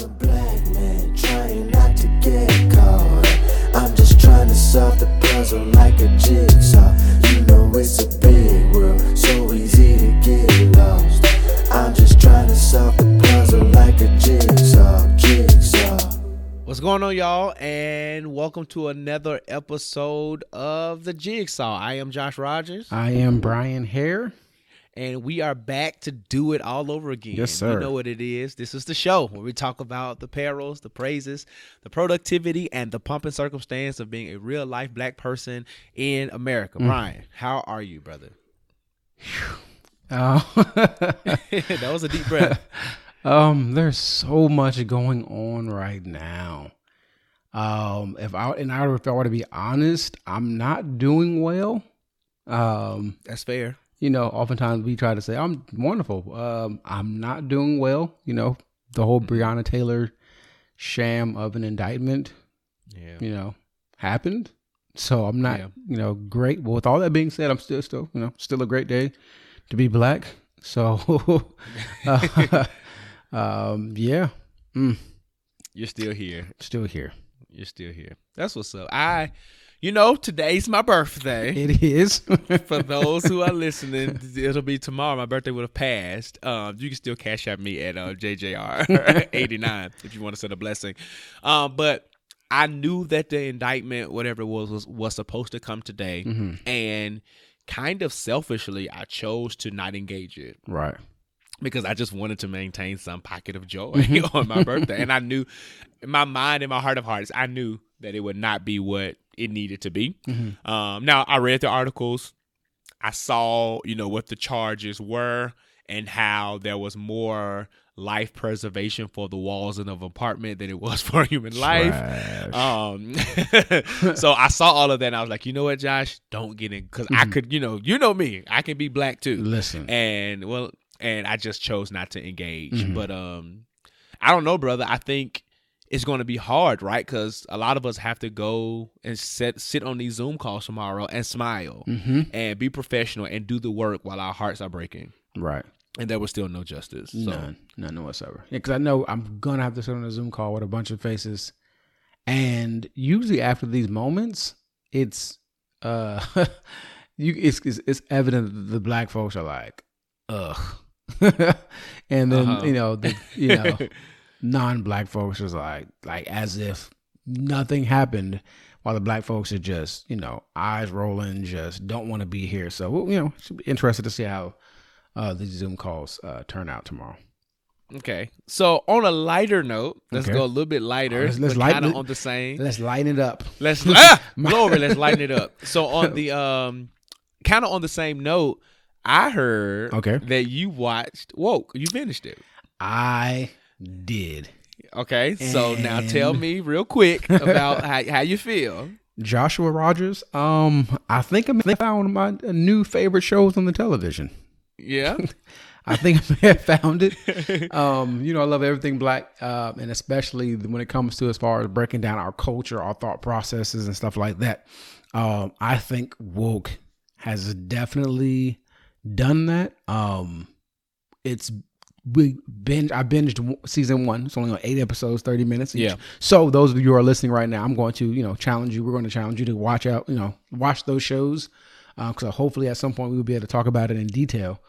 I'm a black man trying not to get caught. I'm just trying to solve the puzzle like a jigsaw. You know it's a big world, so easy to get lost. I'm just trying to solve the puzzle like a jigsaw, jigsaw. What's going on, y'all? And welcome to another episode of The Jigsaw. I am Josh Rogers, I am Brian Hare. And we are back to do it all over again. Yes, sir. You know what it is. This is the show where we talk about the perils, the praises, the productivity, and the pump and circumstance of being a real life black person in America. Mm. Brian, how are you, brother? Oh. that was a deep breath. um, there's so much going on right now. Um, if I and I if I were to be honest, I'm not doing well. Um, That's fair. You know, oftentimes we try to say I'm wonderful. Um, I'm not doing well. You know, the whole Breonna Taylor sham of an indictment, Yeah. you know, happened. So I'm not, Yeah. you know, great. But with all that being said, I'm still, still, you know, still a great day to be black. So, uh, um, yeah, mm, You're still here. still here. You're still here. That's what's up. I, you know, today's my birthday. It is. For those who are listening, it'll be tomorrow. My birthday would have passed. Um, you can still cash at me at uh, JJR89 if you want to send a blessing. Um, but I knew that the indictment, whatever it was, was, was supposed to come today. Mm-hmm. And kind of selfishly, I chose to not engage it right. because I just wanted to maintain some pocket of joy Mm-hmm. on my birthday. And I knew in my mind, in my heart of hearts, I knew that it would not be what it needed to be. Mm-hmm. Um, now, I read the articles. I saw, you know, what the charges were and how there was more life preservation for the walls in an apartment than it was for human life. Um, so I saw all of that and I was like, you know what, Josh, don't get in because I Mhm. could, you know, you know me, I can be black too Listen. and well and i just chose not to engage Mhm. but um i don't know brother i think it's going to be hard right because a lot of us have to go and sit sit on these zoom calls tomorrow and smile Mm-hmm. and be professional and do the work while our hearts are breaking Right. and there was still no justice so None. None whatsoever. Yeah, because I know I'm gonna have to sit on a Zoom call with a bunch of faces, and usually after these moments, it's uh, you it's it's, it's evident that the black folks are like, ugh, and then Uh-huh. you know the you know non-black folks is like like as if nothing happened. While the black folks are just, you know, eyes rolling, just don't want to be here. So, you know, should be interested to see how uh, these Zoom calls uh, turn out tomorrow. okay so on a lighter note let's Okay. go a little bit lighter let's- let's lighten kind of it. on the same Let's lighten it up. Let's ah, glory. Let's lighten it up. So on the um, kind of on the same note, I heard Okay. that you watched woke. You finished it. I did. Okay. So now tell me real quick about how how you feel. Joshua Rogers. Um, I think I may have found my new favorite shows on the television. Yeah. I think I may have found it. Um, you know, I love everything black, uh, and especially when it comes to as far as breaking down our culture, our thought processes, and stuff like that. Um, I think woke has definitely done that. Um, it's we binge. I binged season one. It's only on eight episodes, thirty minutes. Each. Yeah. So those of you who are listening right now, I'm going to you know challenge you. We're going to challenge you to watch out. You know, watch those shows because hopefully at some point we will be able to talk about it in detail.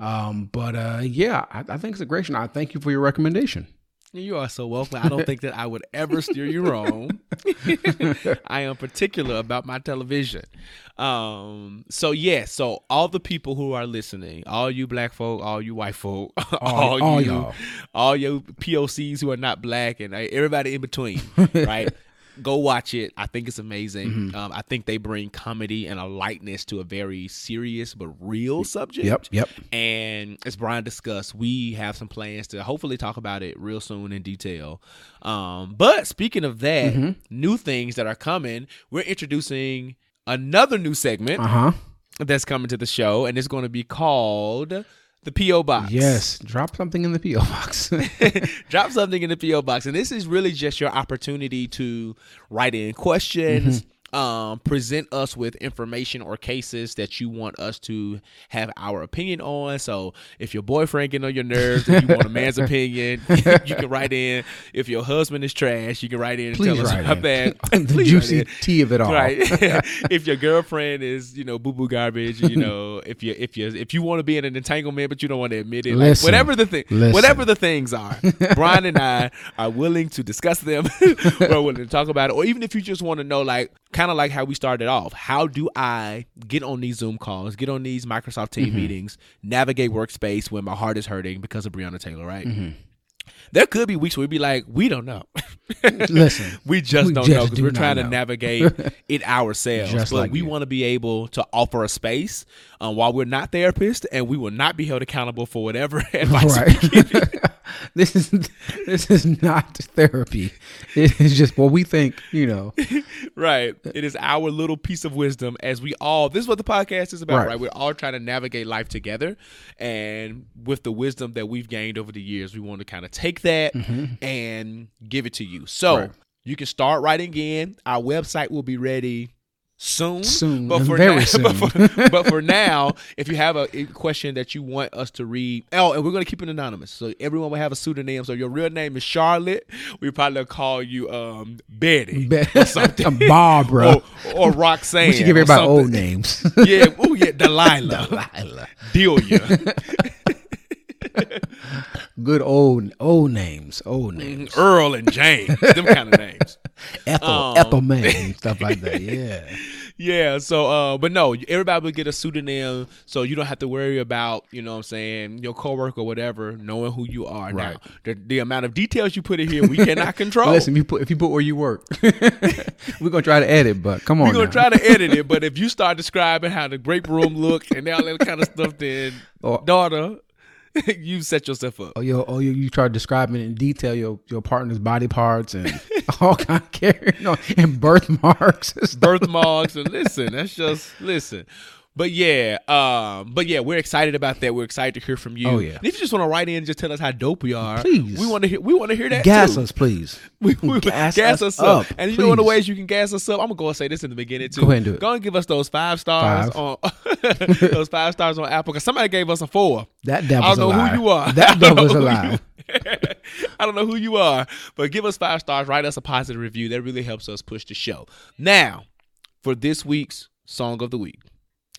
Um, but uh, yeah, I, I think it's a great show. I thank you for your recommendation. You are so welcome. I don't think that I would ever steer you wrong. I am particular about my television. Um, so yeah, so all the people who are listening, all you black folk, all you white folk, all, all you, all your POCs who are not black, and everybody in between, right? Go watch it. I think it's amazing. Mm-hmm. Um, I think they bring comedy and a lightness to a very serious but real subject. Yep, yep. And as Brian discussed, we have some plans to hopefully talk about it real soon in detail. Um, but speaking of that, Mm-hmm. new things that are coming, we're introducing another new segment Uh huh. that's coming to the show, and it's going to be called the PO Box. Yes. Drop something in the PO box. Drop something in the PO box, and this is really just your opportunity to write in questions. Mm-hmm. Um, present us with information or cases that you want us to have our opinion on. So if your boyfriend getting on your nerves and you want a man's opinion, you can write in. If your husband is trash, you can write in and Please tell us write how bad. the juicy tea of it all. Right. if your girlfriend is, you know, boo boo garbage, you know, if you if you if you want to be in an entanglement but you don't want to admit it, like, whatever the thing, Listen. whatever the things are, Brian and I are willing to discuss them. We're willing to talk about it, or even if you just want to know, like, kind of like how we started off. How do I get on these Zoom calls, get on these Microsoft Mm-hmm. Team meetings, navigate workspace when my heart is hurting because of Breonna Taylor, right? Mm-hmm. There could be weeks where we'd be like, we don't know. Listen, we just we don't just know because do we're trying to navigate it ourselves. Just but like we want to be able to offer a space um, while we're not therapists, and we will not be held accountable for whatever advice. we give you. right? this is this is not therapy. It is just what we think. You know, right. It is our little piece of wisdom as we all, this is what the podcast is about, Right. right? We're all trying to navigate life together. And with the wisdom that we've gained over the years, we want to kind of take that and give it to you. So Mm-hmm. Right. you can start writing in. Our website will be ready soon. Soon, But for, very now, soon. But, for, but for now, if you have a, a question that you want us to read, oh, and we're going to keep it anonymous. So everyone will have a pseudonym. So your real name is Charlotte. We probably call you um, Betty or something. Barbara. or, or Roxanne. we should give everybody old names. Yeah. Oh, yeah. Delilah. Delilah. Delia. Good old old names. Old names. Earl and James. Them kind of names. Ethel. Um, Ethel May. Stuff like that. Yeah. Yeah, so uh but no, everybody would get a pseudonym so you don't have to worry about, you know what I'm saying, your coworker or whatever knowing who you are. Right. Now, the, the amount of details you put in here, we cannot control. Listen, if you put if you put where you work, we're gonna try to edit. But come on, We're gonna now. try to edit it, but if you start describing how the grape room looked and all that kind of stuff, then Or- daughter, you set yourself up. Oh, yo, oh, you, you try describing in detail your, your partner's body parts and all kind of care, you know, and birthmarks. and birthmarks and listen that's just listen but yeah um but yeah we're excited about that we're excited to hear from you Oh, yeah. and if you just want to write in and just tell us how dope we are Please. we want to hear we want to hear that Gas too. us, please. we, we, Gas gas, us us up, up, and you know one of the ways you can gas us up i'm gonna go and say this in the beginning too Go ahead and do it. go and give us those five stars Five. on those five stars on apple because somebody gave us a four That I don't know who you are. That devil's know a lie. I don't know who you are, but give us five stars, write us a positive review. That really helps us push the show. Now, for this week's song of the week.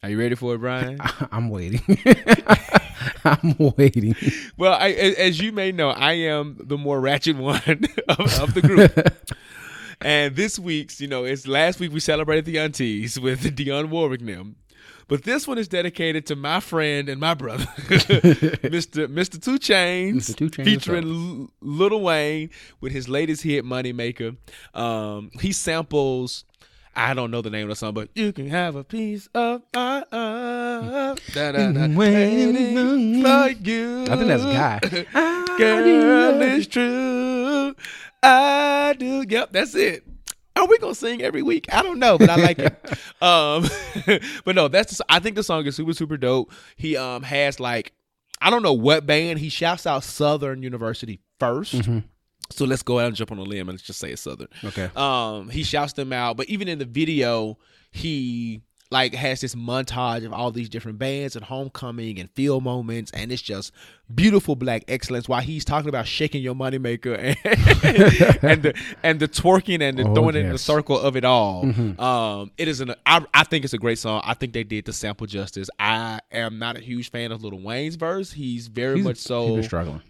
Are you ready for it, Brian? I'm waiting. I'm waiting. well, I, as you may know, I am the more ratchet one of, of the group. and this week's, you know, it's last week we celebrated the aunties with Dionne Warwick them. But this one is dedicated to my friend and my brother, Mr. Mr. Two Chainz, Mr. Two Chainz featuring L- Lil Wayne with his latest hit, Moneymaker. Um, he samples. I don't know the name of the song, but you can have a piece of my heart. Da, da, da, waiting for you. I think that's Guy. Girl, it's true. I do. Yep, that's it. Are we gonna sing every week? I don't know, but I like it. Um, but no, that's. The, I think the song is super super dope. He um has like I don't know what band. He shouts out Southern University 1st So let's go out and jump on a limb and let's just say it's Southern. Okay. Um, he shouts them out, but even in the video, he like has this montage of all these different bands and homecoming and field moments, and it's just beautiful black excellence. While he's talking about shaking your moneymaker and and the and the twerking and the Oh, throwing it in the circle of it all. Um, it is an I, I think it's a great song. I think they did the sample justice. I am not a huge fan of Lil Wayne's verse. He's very He's- much so struggling.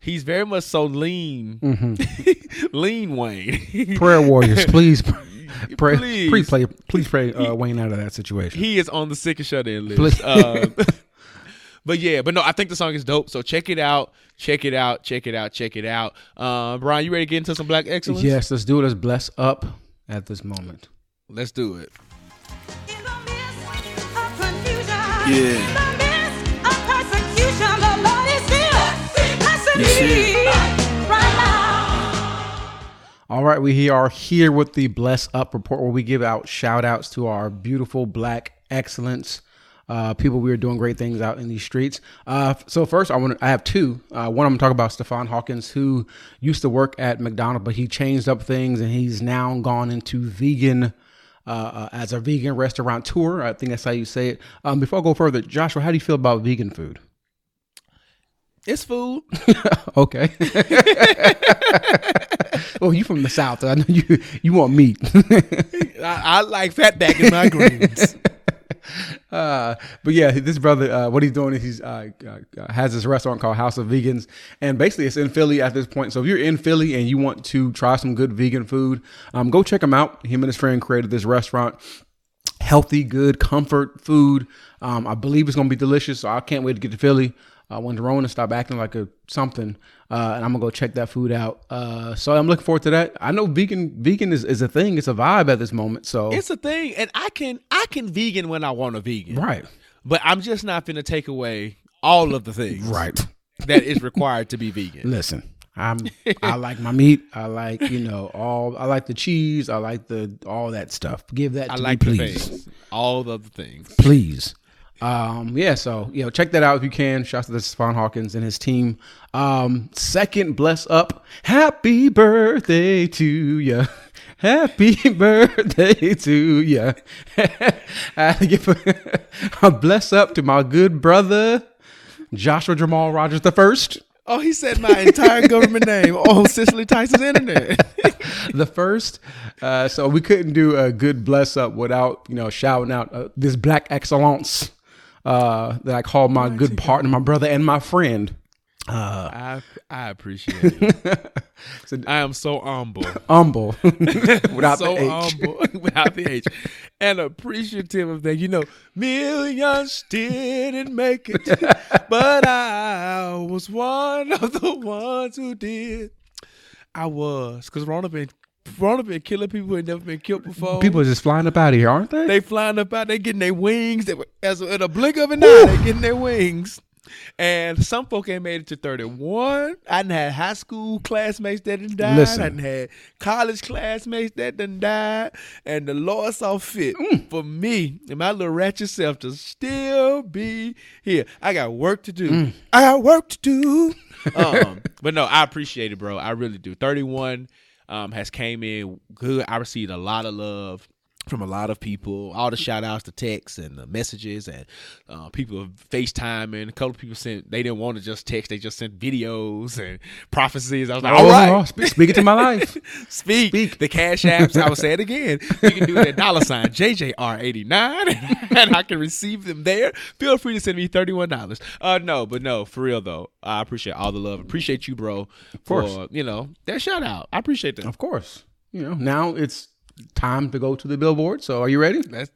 He's very much so lean, lean Wayne. Prayer warriors, please pray, Please. please play, please pray uh, Wayne out of that situation. he is on the sick and shut in list. Please. Um, but yeah, but no, I think the song is dope. So check it out, check it out, check it out, check it out. Um, Brian, you ready to get into some black excellence? yes, let's do it. Let's bless up at this moment. let's do it. In the midst of confusion, Yeah. Yes, right. All right, we are here with the Bless Up report where we give out shout outs to our beautiful black excellence. Uh, people, we are doing great things out in these streets. Uh, so first, I want I have two. Uh, one, I'm going to talk about Stefan Hawkins, who used to work at McDonald's, but he changed up things and he's now gone into vegan uh, uh, as a vegan restaurateur. I think that's how you say it. Um, before I go further, Joshua, how do you feel about vegan food? It's food. Okay. well, you from the south. I know you you want meat. I, I like fat back in my greens. Uh, but yeah, this brother, uh, what he's doing is he's uh, uh, has this restaurant called House of Vegans, and basically it's in Philly at this point. So if you're in Philly and you want to try some good vegan food, um, go check him out. Him and his friend created this restaurant. Healthy, good, comfort food. Um, I believe it's gonna be delicious. So I can't wait to get to Philly. Uh, when Rona stop acting like a something, uh, and I'm gonna go check that food out. Uh, so I'm looking forward to that. I know vegan vegan is, is a thing. It's a vibe at this moment. So It's a thing, and I can I can vegan when I want a vegan. right, But I'm just not gonna take away all of the things right. that is required to be vegan. Listen, I'm I like my meat. I like you know all. I like the cheese. I like the all that stuff. Give that to I like the please, things. All of the things. please. Um, yeah, so you know, check that out if you can. Shouts to Stefan Hawkins and his team. Um, second, bless up. Happy birthday to you. Happy birthday to you. I give a, a bless up to my good brother Joshua Jamal Rogers the first. Oh, he said my entire government name on Cicely Tyson's internet. the first. Uh, so we couldn't do a good bless up without you know shouting out uh, this black excellence uh, that I call my good partner, my brother, and my friend. Uh, I I appreciate it. I am so humble. Humble, without so the H. humble without the H. And appreciative of that. You know, millions didn't make it, but I was one of the ones who did. I was. Because Rona been Rona been killing people who had never been killed before. People are just flying up out of here, aren't they? they flying up out, they getting their wings. They were, as a, in a blink of an eye, they getting their wings. And some folk ain't made it to 31. I done had high school classmates that done died. Listen. I done had college classmates that done died. And the Lord saw fit Mm. for me and my little ratchet self to still be here. I got work to do. Mm. I got work to do. um, but no, I appreciate it, bro. I really do. 31 um, has came in good. I received a lot of love from a lot of people. All the shout outs, the texts and the messages, and uh, people FaceTime. And a couple of people sent, they didn't want to just text, they just sent videos and prophecies. I was like, Oh, all right, oh, spe- speak it to my life. speak. Speak. The cash apps, I will say it again. You can do that dollar sign JJR89 and I can receive them there. Feel free to send me $31. Uh no, but no, for real though. I appreciate all the love. Appreciate you, bro. Of course. For, you know, that shout out. I appreciate that. Of course. You know, now it's time to go to the billboard. So are you ready? Let's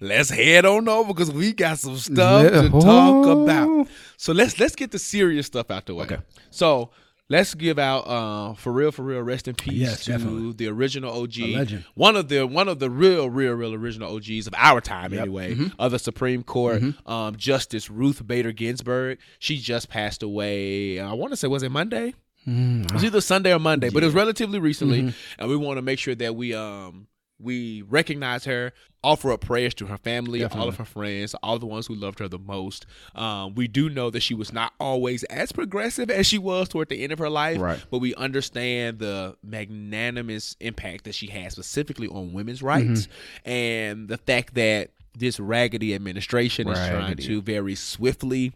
let's head on over because we got some stuff to talk Oh. about. So let's let's get the serious stuff out the way. Okay. So let's give out uh for real for real rest in peace Yes, to definitely. the original OG, one of the one of the real real real original OGs of our time anyway Mm-hmm. of the Supreme Court, um Justice Ruth Bader Ginsburg. She just passed away. I want to say was it Monday? Mm, It was either Sunday or Monday, but it was relatively recently, and we want to make sure that we um we recognize her, offer up prayers to her family, all of her friends, all the ones who loved her the most. Um, we do know that she was not always as progressive as she was toward the end of her life, Right. but we understand the magnanimous impact that she had specifically on women's rights and the fact that this raggedy administration is trying to very swiftly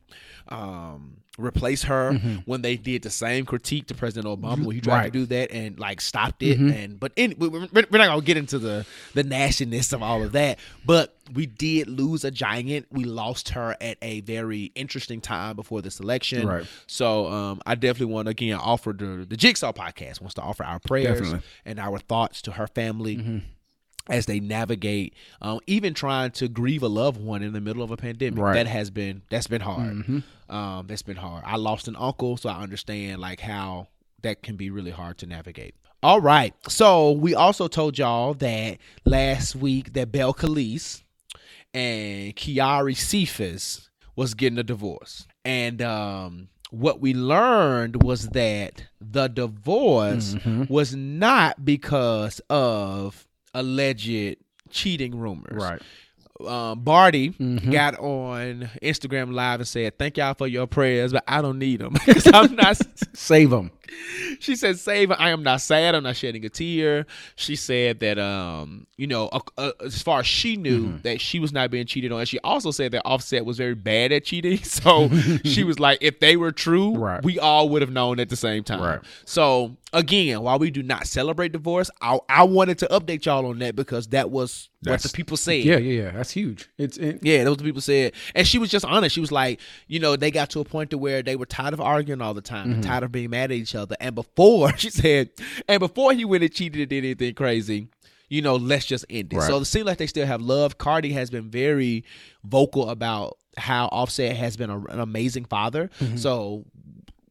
um, replace her when they did the same critique to President Obama when he tried Right. to do that and like stopped it. And but in, we- we're, we're not gonna get into the the nastiness of all of that. But we did lose a giant. We lost her at a very interesting time before this election. Right. So um, I definitely want to again offer the the Jigsaw podcast wants to offer our prayers Definitely. and our thoughts to her family as they navigate um, even trying to grieve a loved one in the middle of a pandemic. Right. that has been that's been hard. Um, that's been hard. I lost an uncle so i understand like how that can be really hard to navigate. All right. So we also told y'all that last week that Belcalis and Kiari Cephus was getting a divorce. And um what we learned was that the divorce was not because of alleged cheating rumors. Right. Um, Cardi got on Instagram Live and said, "Thank y'all for your prayers, but I don't need them because I'm not." Save them. she said, "Save. I am not sad. I'm not shedding a tear." She said that, um, you know, uh, uh, as far as she knew Mm-hmm. that she was not being cheated on, and she also said that Offset was very bad at cheating. So she was like, if they were true, Right. we all would have known at the same time. Right. So again, while we do not celebrate divorce, I I wanted to update y'all on that because that was what the people said. Yeah, yeah, yeah. That's huge. It's it, Yeah, that was what people said. And she was just honest. She was like, you know, they got to a point to where they were tired of arguing all the time and tired of being mad at each other. And before, she said, and before he went and cheated and did anything crazy, you know, let's just end it. Right. So it seems like they still have love. Cardi has been very vocal about how Offset has been a, an amazing father. Mm-hmm. So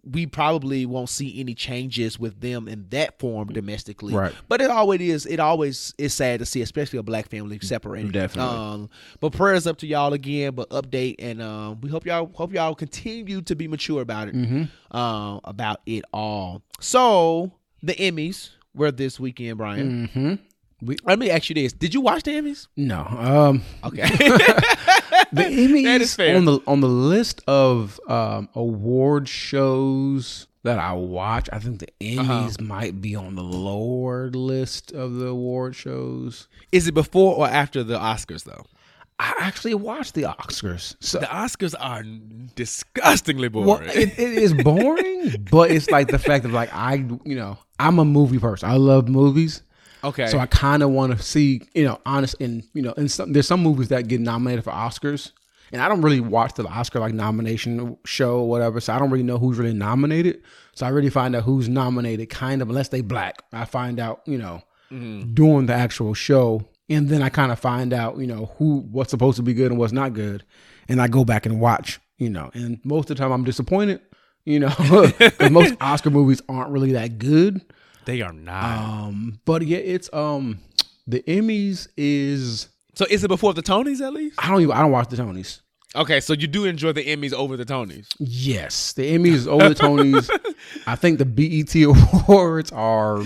we probably won't see any changes with them in that form domestically. Right. But it always is. It always is sad to see, especially a black family separated. Definitely. Um, but prayers up to y'all again. But update, and um, we hope y'all hope y'all continue to be mature about it. Mm-hmm. Um, about it all. So the Emmys were this weekend, Brian. hmm We Let me ask you this: Did you watch the Emmys? no. Um, Okay. the Emmys That is fair. on the on the list of um award shows that I watch. I think the Uh-huh. Emmys might be on the lower list of the award shows. Is it before or after the Oscars though? I actually watched the Oscars. So The Oscars are disgustingly boring. Well, it, it is boring, but it's like the fact of like I, you know, I'm a movie person. I love movies, okay. so I kind of want to see, you know, honest and you know, and some there's some movies that get nominated for Oscars, and I don't really watch the Oscar like nomination show or whatever, so I don't really know who's really nominated. So I really find out who's nominated, kind of unless they black. I find out, you know, mm-hmm. during the actual show, and then I kind of find out, you know, who what's supposed to be good and what's not good, and I go back and watch, you know, and most of the time I'm disappointed, you know, most Oscar movies aren't really that good. They are not. Um, but yeah, it's um the Emmys is so is it before the Tonys at least? I don't even I don't watch the Tonys. Okay, so you do enjoy the Emmys over the Tonys. Yes, the Emmys is over the Tonys. I think the BET awards are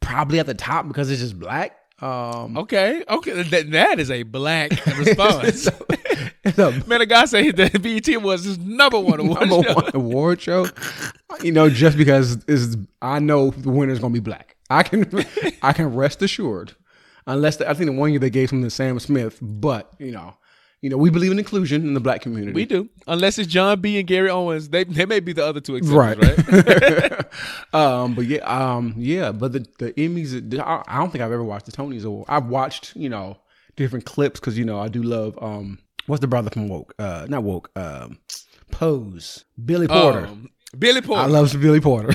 probably at the top because it's just black. Um, Okay, okay, that, that is a black response. it's a Man, the guy said that BET was his number one award number show. one award show. You know, just because is I know the winner's gonna be black. I can I can rest assured. Unless the, I think the one year they gave him to Sam Smith, but you know, you know, we believe in inclusion in the black community. We do, unless it's Jon B. and Gary Owens. They they may be the other two exceptions, right. right? um, but yeah, um, yeah, but the the Emmys, I, don't think I've ever watched the Tonys award. I've watched, you know, different clips because you know I do love um, what's the brother from Woke? Uh, not Woke. Um, Pose. Billy Porter. Um, Billy Porter. I love some Billy Porter.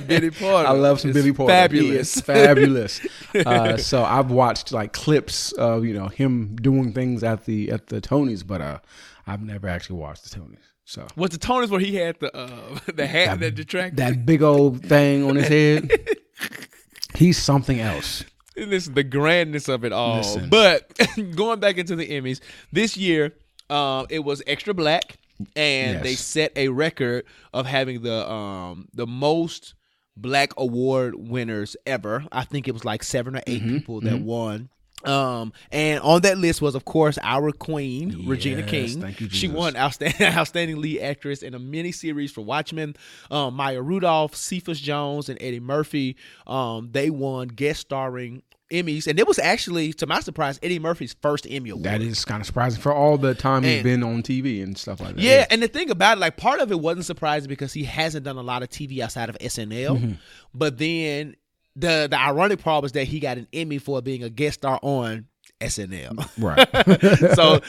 Billy Porter. I love some is Billy Porter. Fabulous. Fabulous. uh, so I've watched like clips of you know him doing things at the at the Tonys, but uh, I've never actually watched the Tonys. So Was the Tonys where he had the uh, the hat that, detracted? that big old thing on his head, he's something else. Listen, the grandness of it all. Listen. But going back into the Emmys, this year um, it was extra black, and Yes. they set a record of having the um, the most black award winners ever. I think it was like seven or 8 Mm-hmm, people that won. Um, and on that list was, of course, our queen, Regina King. thank you, She won outstanding, outstanding lead actress in a miniseries for Watchmen. Um, Maya Rudolph, Cephas Jones, and Eddie Murphy. Um, they won guest starring Emmys, and it was actually, to my surprise, Eddie Murphy's first Emmy award. That is kind of surprising for all the time he's been on TV and stuff like that. Yeah, and the thing about it, like part of it wasn't surprising because he hasn't done a lot of TV outside of SNL. Mm-hmm. But then the the ironic part was that he got an Emmy for being a guest star on SNL. right. so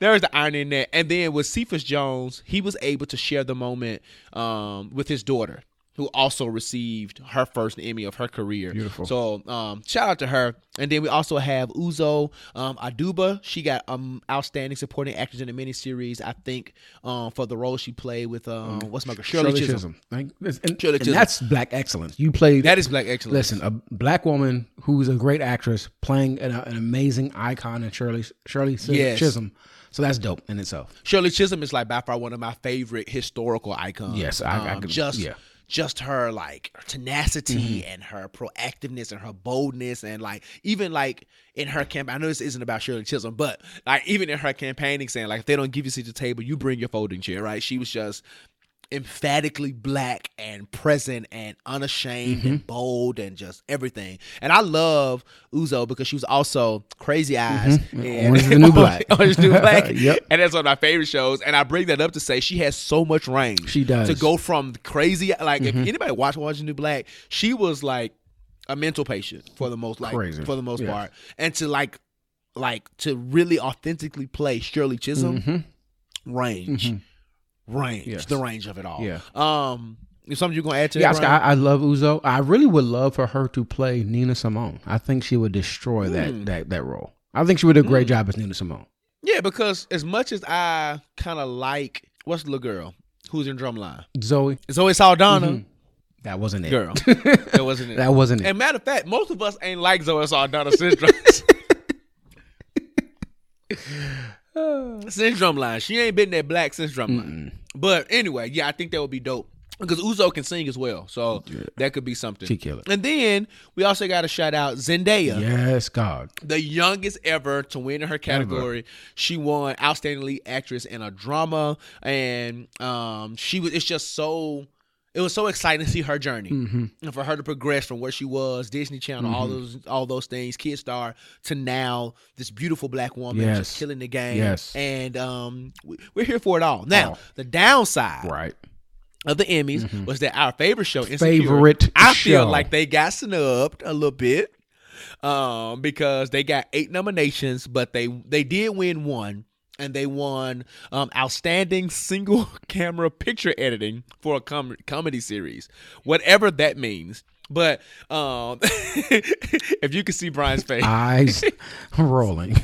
there was the irony in that. And then with Cephas Jones, he was able to share the moment um, with his daughter, who also received her first Emmy of her career. Beautiful. So um, shout out to her. And then we also have Uzo um, Aduba. She got um, outstanding supporting actress in the miniseries. I think um, for the role she played with um, what's my girl Shirley, Chisholm. Like, and, Shirley and Chisholm. that's black excellence. You played That is black excellence. Listen, a black woman who's a great actress playing an, an amazing icon in Shirley Shirley Yes. Chisholm. So that's dope in itself. Shirley Chisholm is like by far one of my favorite historical icons. Yes, I- I Um, could- just yeah. Just her like tenacity Mm-hmm. and her proactiveness and her boldness and like even like in her camp. I know this isn't about Shirley Chisholm, but like even in her campaigning, saying like if they don't give you a seat at the table, you bring your folding chair. Right? She was just emphatically black and present and unashamed Mm-hmm. and bold and just everything. And I love Uzo because she was also Crazy Eyes and Mm-hmm. Orange is the New Black. Orange New Black. Yep. And that's one of my favorite shows. And I bring that up to say she has so much range. She does. Mm-hmm. To go from crazy like if anybody watched Orange New Black, she was like a mental patient for the most like Crazy. for the most part. And to like like to really authentically play Shirley Chisholm range. Range. Mm-hmm. Yes. The range of it all. Yeah. Um is something you're gonna add to Yeah, that? I, I love Uzo. I really would love for her to play Nina Simone. I think she would destroy Hmm. that that that role. I think she would do a great job as Nina Simone. Yeah, because as much as I kind of like what's the little girl who's in Drumline? Zoe, Zoe Saldana. that wasn't it. Girl, that wasn't it. that wasn't it. And matter of fact, most of us ain't like Zoe Saldana syndrome. syndrome line. She ain't been that black since Drumline. But anyway, yeah, I think that would be dope. Because Uzo can sing as well. So that could be something. She kill it. And then we also got to shout out Zendaya. yes, God. the youngest ever to win in her category. She won Outstanding Lead Actress in a Drama, and um, she was. It's just so. It was so exciting to see her journey Mm-hmm. and for her to progress from where she was, Disney Channel, all those, all those things, Kid Star, to now this beautiful black woman Yes. just killing the game. Yes. and um, we- we're here for it all. Now, All. the downside Right. of the Emmys was that our favorite show, Insecure, Mm-hmm. Favorite I feel show. like they got snubbed a little bit, um, because they got eight nominations, but they they did win one, and they won um, outstanding single camera picture editing for a com- comedy series, whatever that means. But um, if you can see Brian's face, Eyes rolling.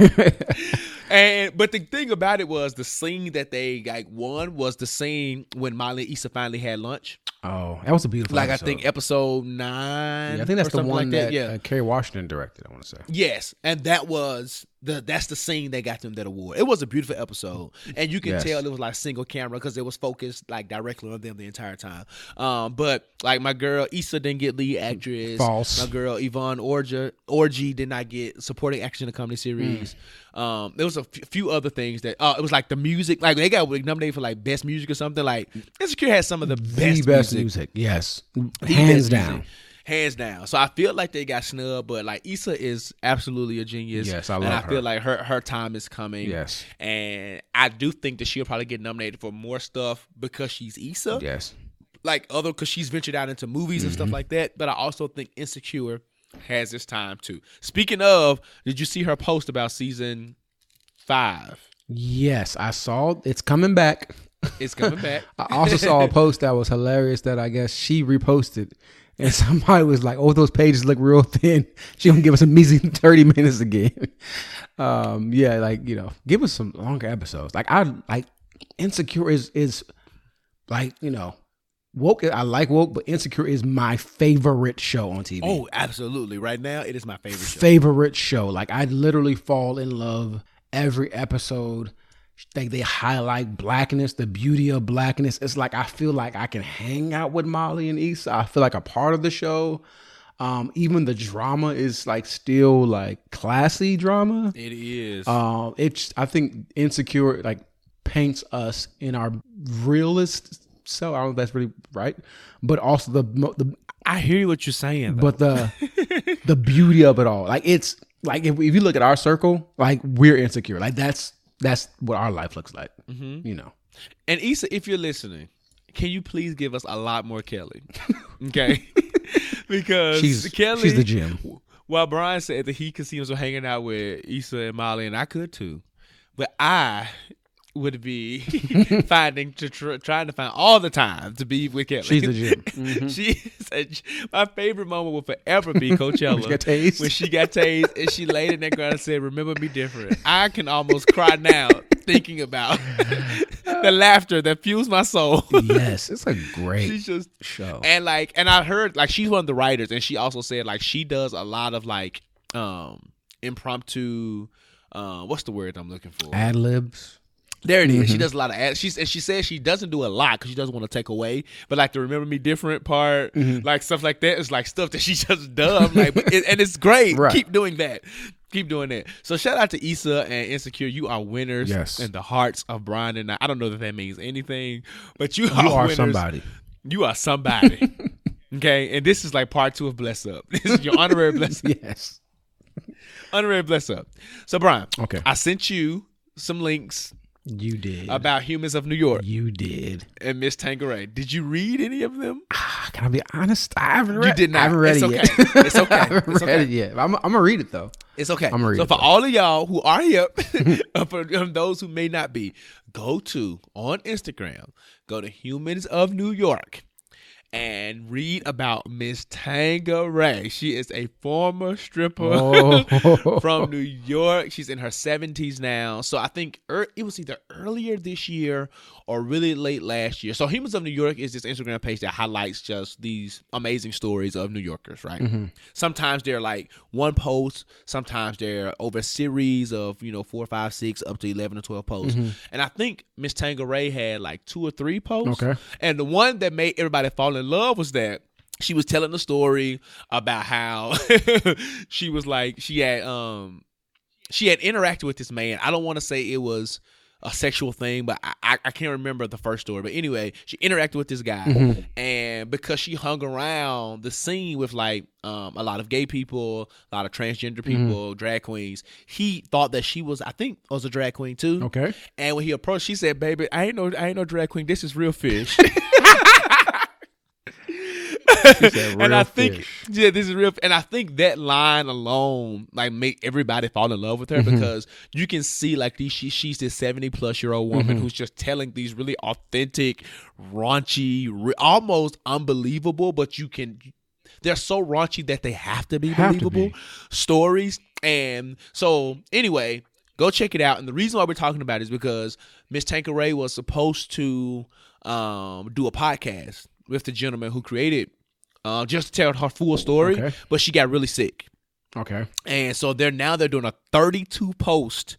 and but the thing about it was the scene that they like won was the scene when Molly and Issa finally had lunch. oh, that was a beautiful. like episode. I think episode nine. Yeah, I think that's the one like that, Yeah. uh, Kerry Washington directed. I want to say. yes, and that was the that's the scene that got them that award. It was a beautiful episode, and you can Yes. tell it was like single camera because it was focused like directly on them the entire time. Um, but like my girl Issa didn't get lead actress. False. My girl Yvonne Orji Orji did not get supporting action in the comedy series. Um, there was a f- few other things that uh, it was like the music, like they got nominated for like best music or something. Like Insecure has some of the best, the best music. music. Yes, The hands down. music. Hands down. So I feel like they got snubbed, but like Issa is absolutely a genius. Yes, I love And I her. feel like her her time is coming. Yes. And I do think that she'll probably get nominated for more stuff because she's Issa. Yes. Like other because she's ventured out into movies and Mm-hmm. stuff like that. But I also think Insecure has this time too. Speaking of, did you see her post about season five? Yes, I saw it's coming back. It's coming back. I also saw a post that was hilarious that I guess she reposted. And somebody was like, "Oh, those pages look real thin. She gonna give us a measly thirty minutes again." Um, yeah, like you know, give us some longer episodes. Like I like Insecure is is like you know, woke. I like woke, but Insecure is my favorite show on TV. Oh, absolutely. Right now, it is my favorite show. favorite show. Like I literally fall in love every episode. They they highlight blackness, the beauty of blackness. It's like I feel like I can hang out with Molly and Issa. I feel like a part of the show. Um, even the drama is like still like classy drama. It is. Um, it's I think insecure like paints us in our realist self. I don't know if that's really right, but also the the I hear what you're saying. but the the beauty of it all like it's like if, if you look at our circle like we're insecure like that's that's what our life looks like Mm-hmm. you know And Issa, if you're listening, can you please give us a lot more Kelly? Okay, because she's Kelly. she's the gym Well, Brian said that he could see himself hanging out with Issa and Molly, and I could too, but I would be finding to tr- trying to find all the time to be with Kelly. She's the gym. she said my favorite moment will forever be Coachella When she got tased. when she got tased and she laid in that ground and said, "Remember me different." I can almost cry now thinking about the laughter that fuels my soul. yes it's a great She's just show and like and I heard like she's one of the writers and she also said like she does a lot of like um impromptu uh what's the word I'm looking for? ad libs There it is. Mm-hmm. She does a lot of ads. She's and she says she doesn't do a lot because she doesn't want to take away. But like the remember me different part, Mm-hmm. like stuff like that is like stuff that she just does. Like, it, and it's great. Right. Keep doing that. Keep doing that. So shout out to Issa and Insecure. You are winners Yes. in the hearts of Brian and I. I don't know that that means anything, but you, You are, are winners. somebody. You are somebody. okay, and this is like part two of Bless Up. This is your honorary bless Up. Yes. honorary bless up. So Brian, Okay. I sent you some links You did. about humans of New York you did. and Miss Tanqueray. Did you read any of them? Ah, Can I be honest? I haven't read. You did not. I haven't read It's it yet. It's okay. I haven't It's read okay. it yet. I'm, I'm gonna read it though. It's okay. I'ma read so it, So for though. all of y'all who are uh, for those who may not be, go to on Instagram, go to Humans of New York, and read about Miss Tanqueray. She is a former stripper Oh. from New York. She's in her 70s now. So I think er, it was either earlier this year or really late last year. So Humans of New York is this Instagram page that highlights just these amazing stories of New Yorkers, right? Sometimes they're like one post, sometimes they're over a series of, you know, four, five, six, up to 11 or 12 posts. And I think Miss Tanqueray had like two or three posts. Okay. And the one that made everybody fall in love was that she was telling the story about how she was like she had um she had interacted with this man. I don't want to say it was a sexual thing, but I, I, can't remember the first story. But anyway, she interacted with this guy, and because she hung around the scene with like um, a lot of gay people, a lot of transgender people, drag queens, he thought that she was, I think, was a drag queen too. Okay. And when he approached, she said, "Baby, I ain't no, I ain't no drag queen. This is real fish." and I think, fish." yeah, this is real. And I think that line alone, like, make everybody fall in love with her Mm-hmm. because you can see, like, these she, she's this seventy plus year old woman Mm-hmm. who's just telling these really authentic, raunchy, re- almost unbelievable, but you can. They're so raunchy that they have to be Have to believable be. stories. And so, anyway, go check it out. And the reason why we're talking about it is because Miss Tanqueray was supposed to um, do a podcast with the gentleman who created uh, just to tell her full story, Okay. but she got really sick. Okay. And so they're now they're doing a 32 post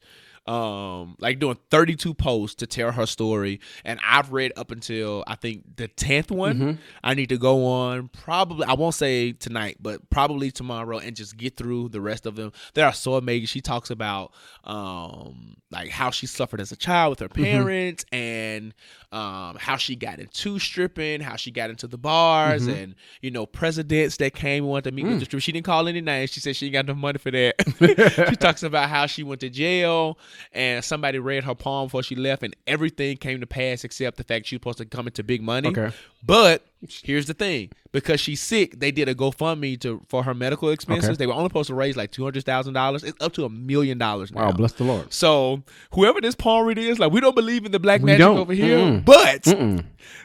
um like doing 32 posts to tell her story and I've read up until I think the 10th one. I need to go on probably I won't say tonight, but probably tomorrow and just get through the rest of them. They are so amazing. She talks about um like how she suffered as a child with her parents and um how she got into stripping, how she got into the bars and you know presidents that came and wanted to meet with the stripper. She didn't call any names. She said she ain't got enough money for that. she talks about how she went to jail and somebody read her palm before she left and everything came to pass except the fact she was supposed to come into big money. Okay. But here's the thing: because she's sick, they did a GoFundMe to for her medical expenses. Okay. They were only supposed to raise like two hundred thousand dollars. It's up to a million dollars now. Wow. Bless the Lord. So whoever this palm reader is, like we don't believe in the black We magic don't. over here, Mm-mm. but Mm-mm.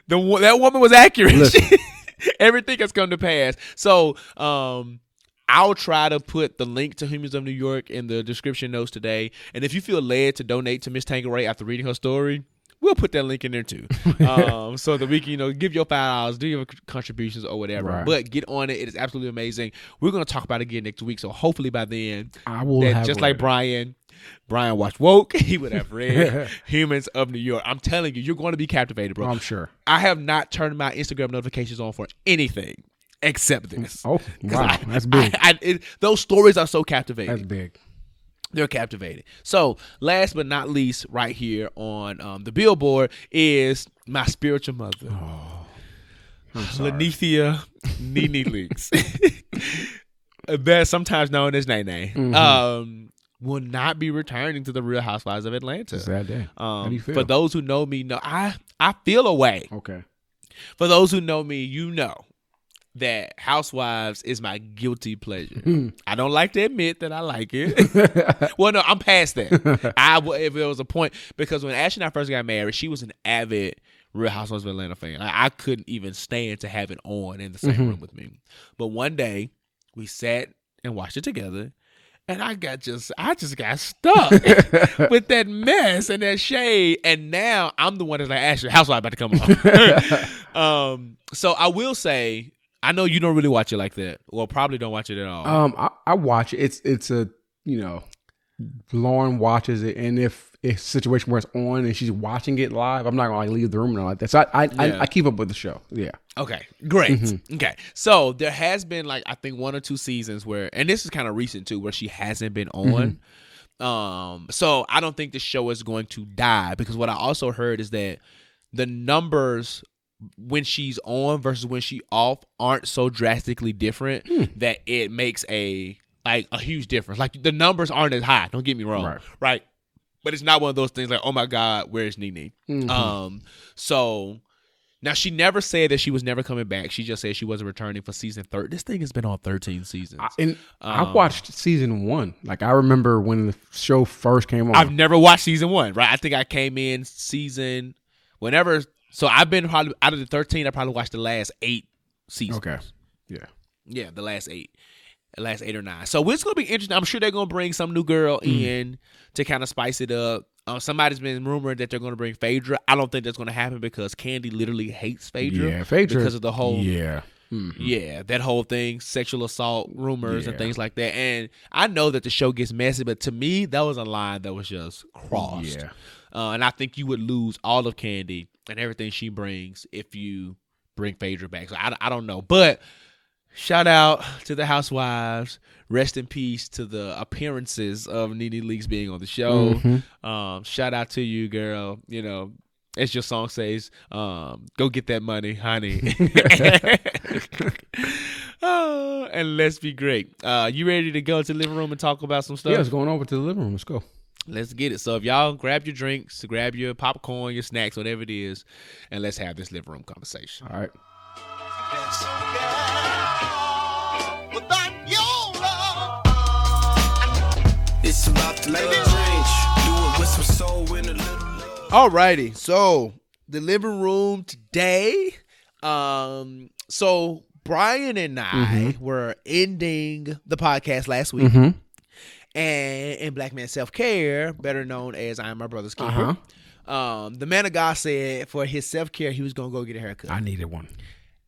the that woman was accurate. Everything has come to pass. So um I'll try to put the link to Humans of New York in the description notes today. And if you feel led to donate to Miss Tanqueray after reading her story, we'll put that link in there too. um, so that we can, you know, give your five dollars, do your contributions or whatever. Right. But get on it. It is absolutely amazing. We're gonna talk about it again next week. So hopefully by then I will just like. Brian, Brian watched woke. He would have read Humans of New York. I'm telling you, you're going to be captivated, bro. I'm sure. I have not turned my Instagram notifications on for anything except this. Oh, wow. I- That's big. I, I, it, those stories are so captivating. That's big. They're captivating. So, last but not least, right here on um, the billboard is my spiritual mother, Oh, Linnethia Nene Leaks, best sometimes known as Nene. Mm-hmm. Um, will not be returning to the Real Housewives of Atlanta. Sad day. Um, for those who know me, know I I feel a way. Okay. For those who know me, you know that Housewives is my guilty pleasure. Hmm. I don't like to admit that I like it. well, no, I'm past that. I if there was a point because when Ashley and I first got married, she was an avid Real Housewives of Atlanta fan. I, I couldn't even stand to have it on in the same Mm-hmm. room with me. But one day we sat and watched it together. And I got just, I just got stuck with that mess and that shade. And now I'm the one that's like, Ashley, housewife about to come on. um, so I will say, I know you don't really watch it like that. Well, probably don't watch it at all. Um, I, I watch it. It's it's a you know, Lauren watches it, and if it's a situation where it's on and she's watching it live, I'm not gonna like leave the room and like that. So I I, Yeah. I, I keep up with the show. Yeah. Okay, great. Mm-hmm. Okay, so there has been like I think one or two seasons where, and this is kind of recent too, where she hasn't been on. Um, so I don't think the show is going to die because what I also heard is that the numbers when she's on versus when she off aren't so drastically different Hmm. that it makes a like a huge difference. Like the numbers aren't as high. Don't get me wrong, Right. right? But it's not one of those things like, oh my god, where's Nene? Mhm. Um, so now she never said that she was never coming back. She just said she wasn't returning for season third. This thing has been on thirteen seasons. I, and I Um, watched season one. Like I remember when the show first came on. I've never watched season one. Right? I think I came in season whenever. So I've been probably out of the thirteen. I probably watched the last eight seasons. okay. Yeah. Yeah, the last eight, the last eight or nine. So it's gonna be interesting. I'm sure they're gonna bring some new girl Mm. in to kind of spice it up. Uh, somebody's been rumored that they're gonna bring Phaedra. I don't think that's gonna happen because Kandi literally hates Phaedra. Yeah. Phaedra because of the whole Yeah. Mhm. yeah, that whole thing, sexual assault rumors and things like that. And I know that the show gets messy, but to me, that was a line that was just crossed. Yeah. Uh, and I think you would lose all of Kandi and everything she brings if you bring Phaedra back. So I, I don't know. But shout out to the housewives. Rest in peace to the appearances of Nene Leakes being on the show. Mhm. Um, shout out to you, girl. You know, as your song says, um, go get that money, honey. oh, and let's be great. Uh, you ready to go to the living room and talk about some stuff? Yeah. It's going over to the living room. Let's go. Let's get it. So if y'all grab your drinks, grab your popcorn, your snacks, whatever it is, and let's have this living room conversation. All right. It's about to make a change. Do it with some soul and a little love. Alrighty, so the living room today. Um, so Brian and I were ending the podcast last week, Mm-hmm. And in Black Man Self Care, better known as I Am My Brother's Keeper. Um, the man of God said for his self care, he was gonna go get a haircut. I needed one.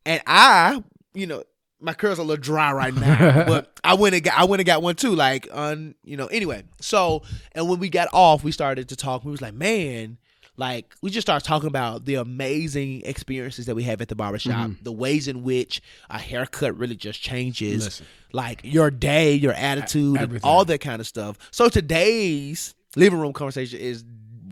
And I, you know, my curls are a little dry right now, but I went and got I went and got one too. Like on, you know. Anyway, so and when we got off, we started to talk. We was like, man, like we just started talking about the amazing experiences that we have at the barbershop, the ways in which a haircut really just changes, Listen. like your day, your attitude, and all that kind of stuff. So today's living room conversation is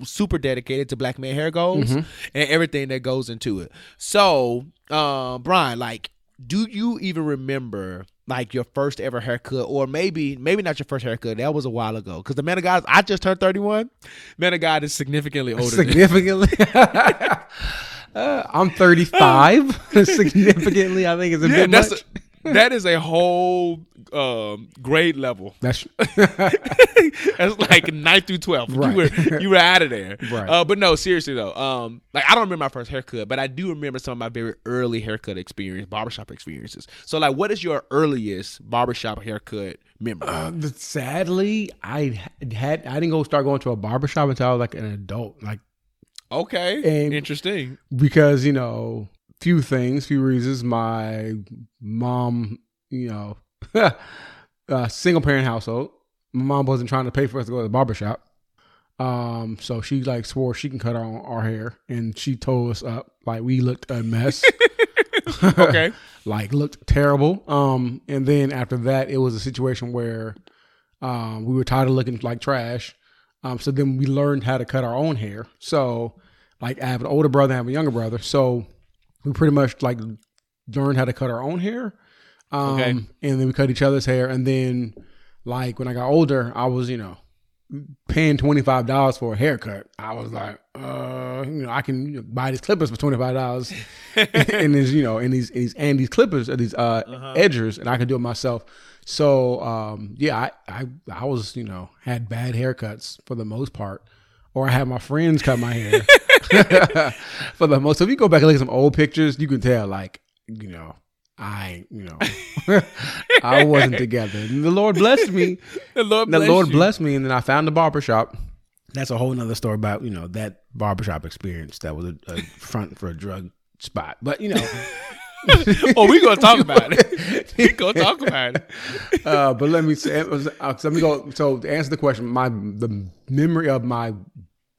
super dedicated to black man hair goals and everything that goes into it. So, um, Brian, like, do you even remember like your first ever haircut, or maybe maybe not your first haircut? That was a while ago. Because the man of God, I just turned thirty one. Man of God is significantly older. than Significantly. uh, I'm 35. Significantly, I think it's a yeah, bit much. a, that is a whole um, grade level. that's That's like ninth through twelfth. Right. You were you were out of there. Right. Uh, but no, seriously though. Um, like I don't remember my first haircut, but I do remember some of my very early haircut experience, barbershop experiences. So like, what is your earliest barbershop haircut memory? Uh, sadly, I had I didn't go start going to a barbershop until I was like an adult. Like okay, and- interesting. because you know few things few reasons. My mom you know uh, single parent household. My mom wasn't trying to pay for us to go to the barbershop um so she like swore she can cut our our hair. And she told us up like we looked a mess. Okay. like looked terrible. Um and then after that it was a situation where um we were tired of looking like trash. Um so then we learned how to cut our own hair. So like i have an older brother i have a younger brother. So we pretty much like learned how to cut our own hair um Okay. and then we cut each other's hair and then like when i got older i was you know paying twenty five dollars for a haircut. I was like, uh, you know, I can buy these clippers for twenty five dollars, and these, you know, and these and these and these clippers, uh, these uh edgers, and I can do it myself. So, um, yeah, I, I I was you know had bad haircuts for the most part, or I have my friends cut my hair for the most. So if you go back and look at some old pictures, you can tell like you know. I, you know, I wasn't together. And the Lord blessed me The Lord the bless Lord you. blessed me, and then I found a barbershop. That's a whole nother story about you know that barbershop experience that was a, a front for a drug spot. But you know, oh, we gonna talk about it. we gonna talk about it. Uh, but let me say, uh, let me go. So to answer the question, my the memory of my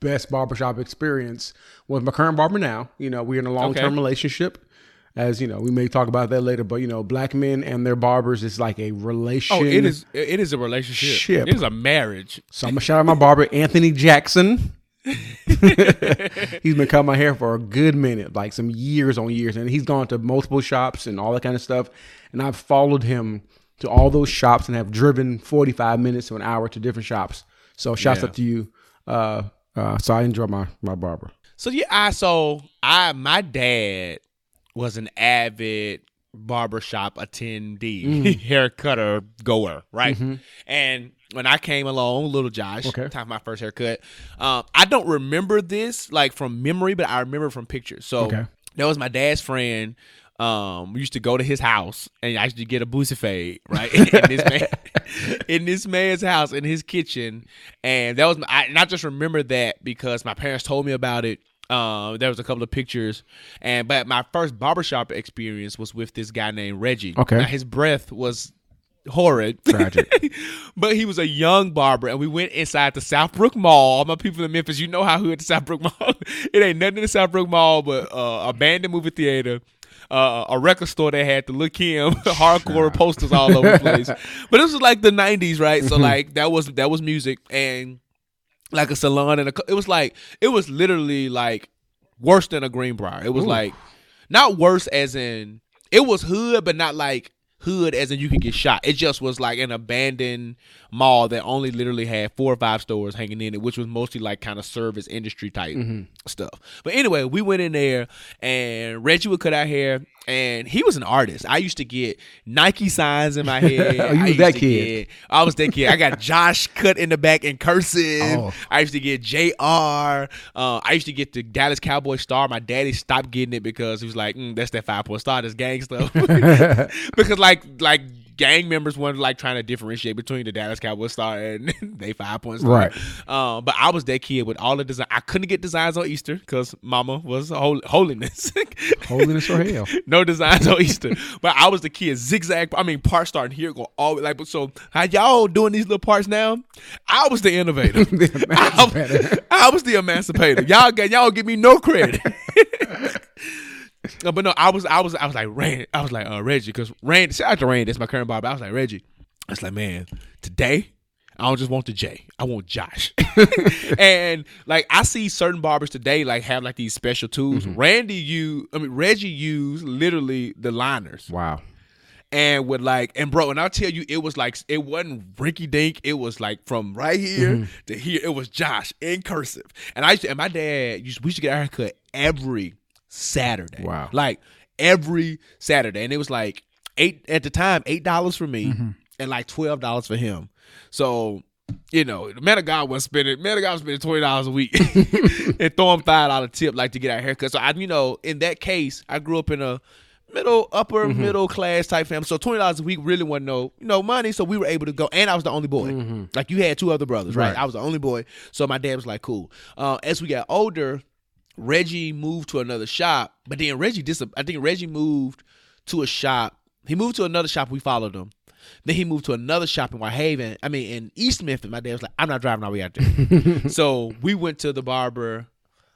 best barbershop experience with my current barber. Now, you know, we're in a long term Okay. relationship. As you know, we may talk about that later. But you know, black men and their barbers is like a relationship. Oh, it is. It is a relationship. Ship. It is a marriage. So I'm gonna shout out my barber, Anthony Jackson. he's been cutting my hair for a good minute, like some years on years, and he's gone to multiple shops and all that kind of stuff. And I've followed him to all those shops and have driven 45 minutes to an hour to different shops. So shouts Yeah. out to you. Uh, uh, so I enjoy my my barber. So yeah, I so I my dad was an avid barbershop attendee, Mm. haircutter goer, right? And when I came along, little Josh, Mm-hmm. Okay. time for my first haircut. Um, I don't remember this like from memory, but I remember from pictures. So Okay. that was my dad's friend. Um, we used to go to his house and I used to get a boosie fade, right? in this man, in this man's house, in his kitchen, and that was I, and I just remember that because my parents told me about it. Um, there was a couple of pictures, and but my first barbershop experience was with this guy named Reggie. Okay. Now, his breath was horrid. Tragic. but he was a young barber, and we went inside the Southbrook Mall. All my people in Memphis, you know how hood the Southbrook Mall. it ain't nothing in the Southbrook Mall but uh, abandoned movie theater. Uh, a record store that had the Lil Kim hardcore posters all over the place, but this was like the '90s, right? So like that was that was music and like a salon and a, it was like it was literally like worse than a Greenbriar. It was like not worse as in it was hood, but not like hood as in you could get shot. It just was like an abandoned mall that only literally had four or five stores hanging in it, which was mostly like kind of service industry type stuff. But anyway, we went in there and Reggie would cut our hair and he was an artist. I used to get Nike signs in my head. Oh, you I was that kid. get- I was that kid. I got Josh cut in the back in cursive. Oh. I used to get JR. Uh, I used to get the Dallas Cowboy star. My daddy stopped getting it because he was like, mm, "That's that five point star, that's gang stuff." because like like gang members weren't like trying to differentiate between the Dallas Cowboy star and they five points. Right. Um, but I was that kid with all the design. I couldn't get designs on Easter because Mama was hol- holiness. Holiness or hell. no designs on Easter. But I was the kid zigzag. I mean, parts starting here go all like. But so how y'all doing these little parts now? I was the innovator. I, I was the emancipator. Y'all get y'all give me no credit. No, but no, I was I was I was like Rand. I was like uh, Reggie because Rand. Shout out to Rand. That's my current barber. I was like Reggie. I was like man, today I don't just want the J. I want Josh. and like I see certain barbers today like have like these special tools. Randy you I mean Reggie used literally the liners Wow. and with like and bro and I'll tell you it was like it wasn't Ricky Dink it was like from right here to here it was Josh in cursive and I used to, and my dad used we used to get our haircut every Saturday Wow. like every Saturday and it was like eight at the time eight dollars for me mm-hmm. and like twelve dollars for him so you know, the man of God was spending man of God was spending twenty dollars a week and throw him five dollar tip like to get our haircut. So I you know, in that case, I grew up in a middle upper mm-hmm. middle class type family. So twenty dollars a week really wasn't no you know money. So we were able to go and I was the only boy. Mm-hmm. Like you had two other brothers, right? Right. I was the only boy. So my dad was like, cool. Uh, as we got older, Reggie moved to another shop, but then Reggie dis I think Reggie moved to a shop. He moved to another shop. We followed him. Then he moved to another shop in Whitehaven. I mean, in East Memphis. My dad was like, "I'm not driving all the way out there." so we went to the barber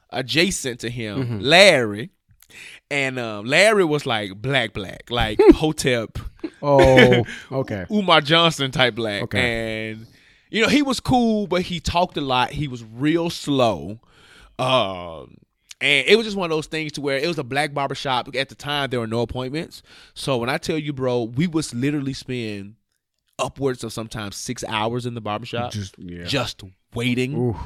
adjacent to him, Larry, and um, Larry was like black, black, like Hotep, Oh, okay. Umar Johnson type black, Okay. and you know he was cool, but he talked a lot. He was real slow. Um, and it was just one of those things to where it was a black barber shop. At the time, there were no appointments. So when I tell you, bro, we was literally spend upwards of sometimes six hours in the barbershop Just yeah. just waiting. Oof.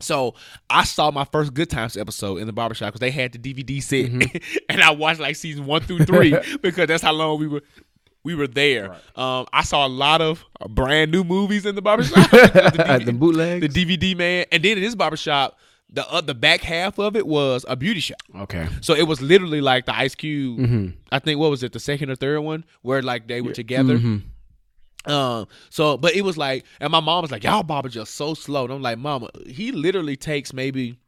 So I saw my first Good Times episode in the barbershop because they had the DVD set, Mm-hmm. and I watched like season one through three because that's how long we were we were there. Um, I saw a lot of brand new movies in the barbershop. the, the bootlegs. the DVD man, and then in this barbershop, the uh, the back half of it was a beauty shop. okay. So it was literally like the Ice Cube. Mm-hmm. I think what was it, the second or third one, where like they were together. Mm-hmm. Um. So, but it was like, and my mom was like, "Y'all barber just so slow." And I'm like, "Mama, he literally takes maybe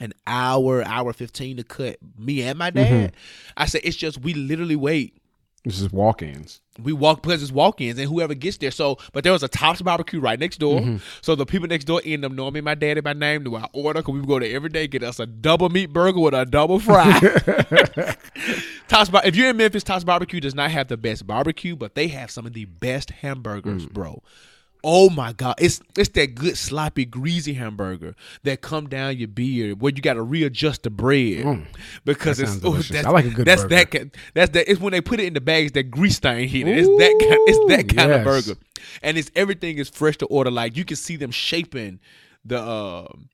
an hour, hour fifteen to cut me and my dad. I said it's just we literally wait. This is walk-ins. We walk because it's walk-ins and whoever gets there. So, but there was a Tops barbecue right next door. Mm-hmm. So the people next door end up knowing me, my daddy by name, Do I order because we would go there every day, get us a double meat burger with a double fry. Tops, Bar- if you're in Memphis, Tops Barbecue does not have the best barbecue, but they have some of the best hamburgers, Mm. bro. Oh my god, it's it's that good sloppy greasy hamburger that come down your beard where you got to readjust the bread because Mm. That it's oh, that's, I like a good that's burger. that kind- that's that it's when they put it in the bags that grease stain hit it. It's that kind it's that kind of burger, and it's everything is fresh to order. Like you can see them shaping the um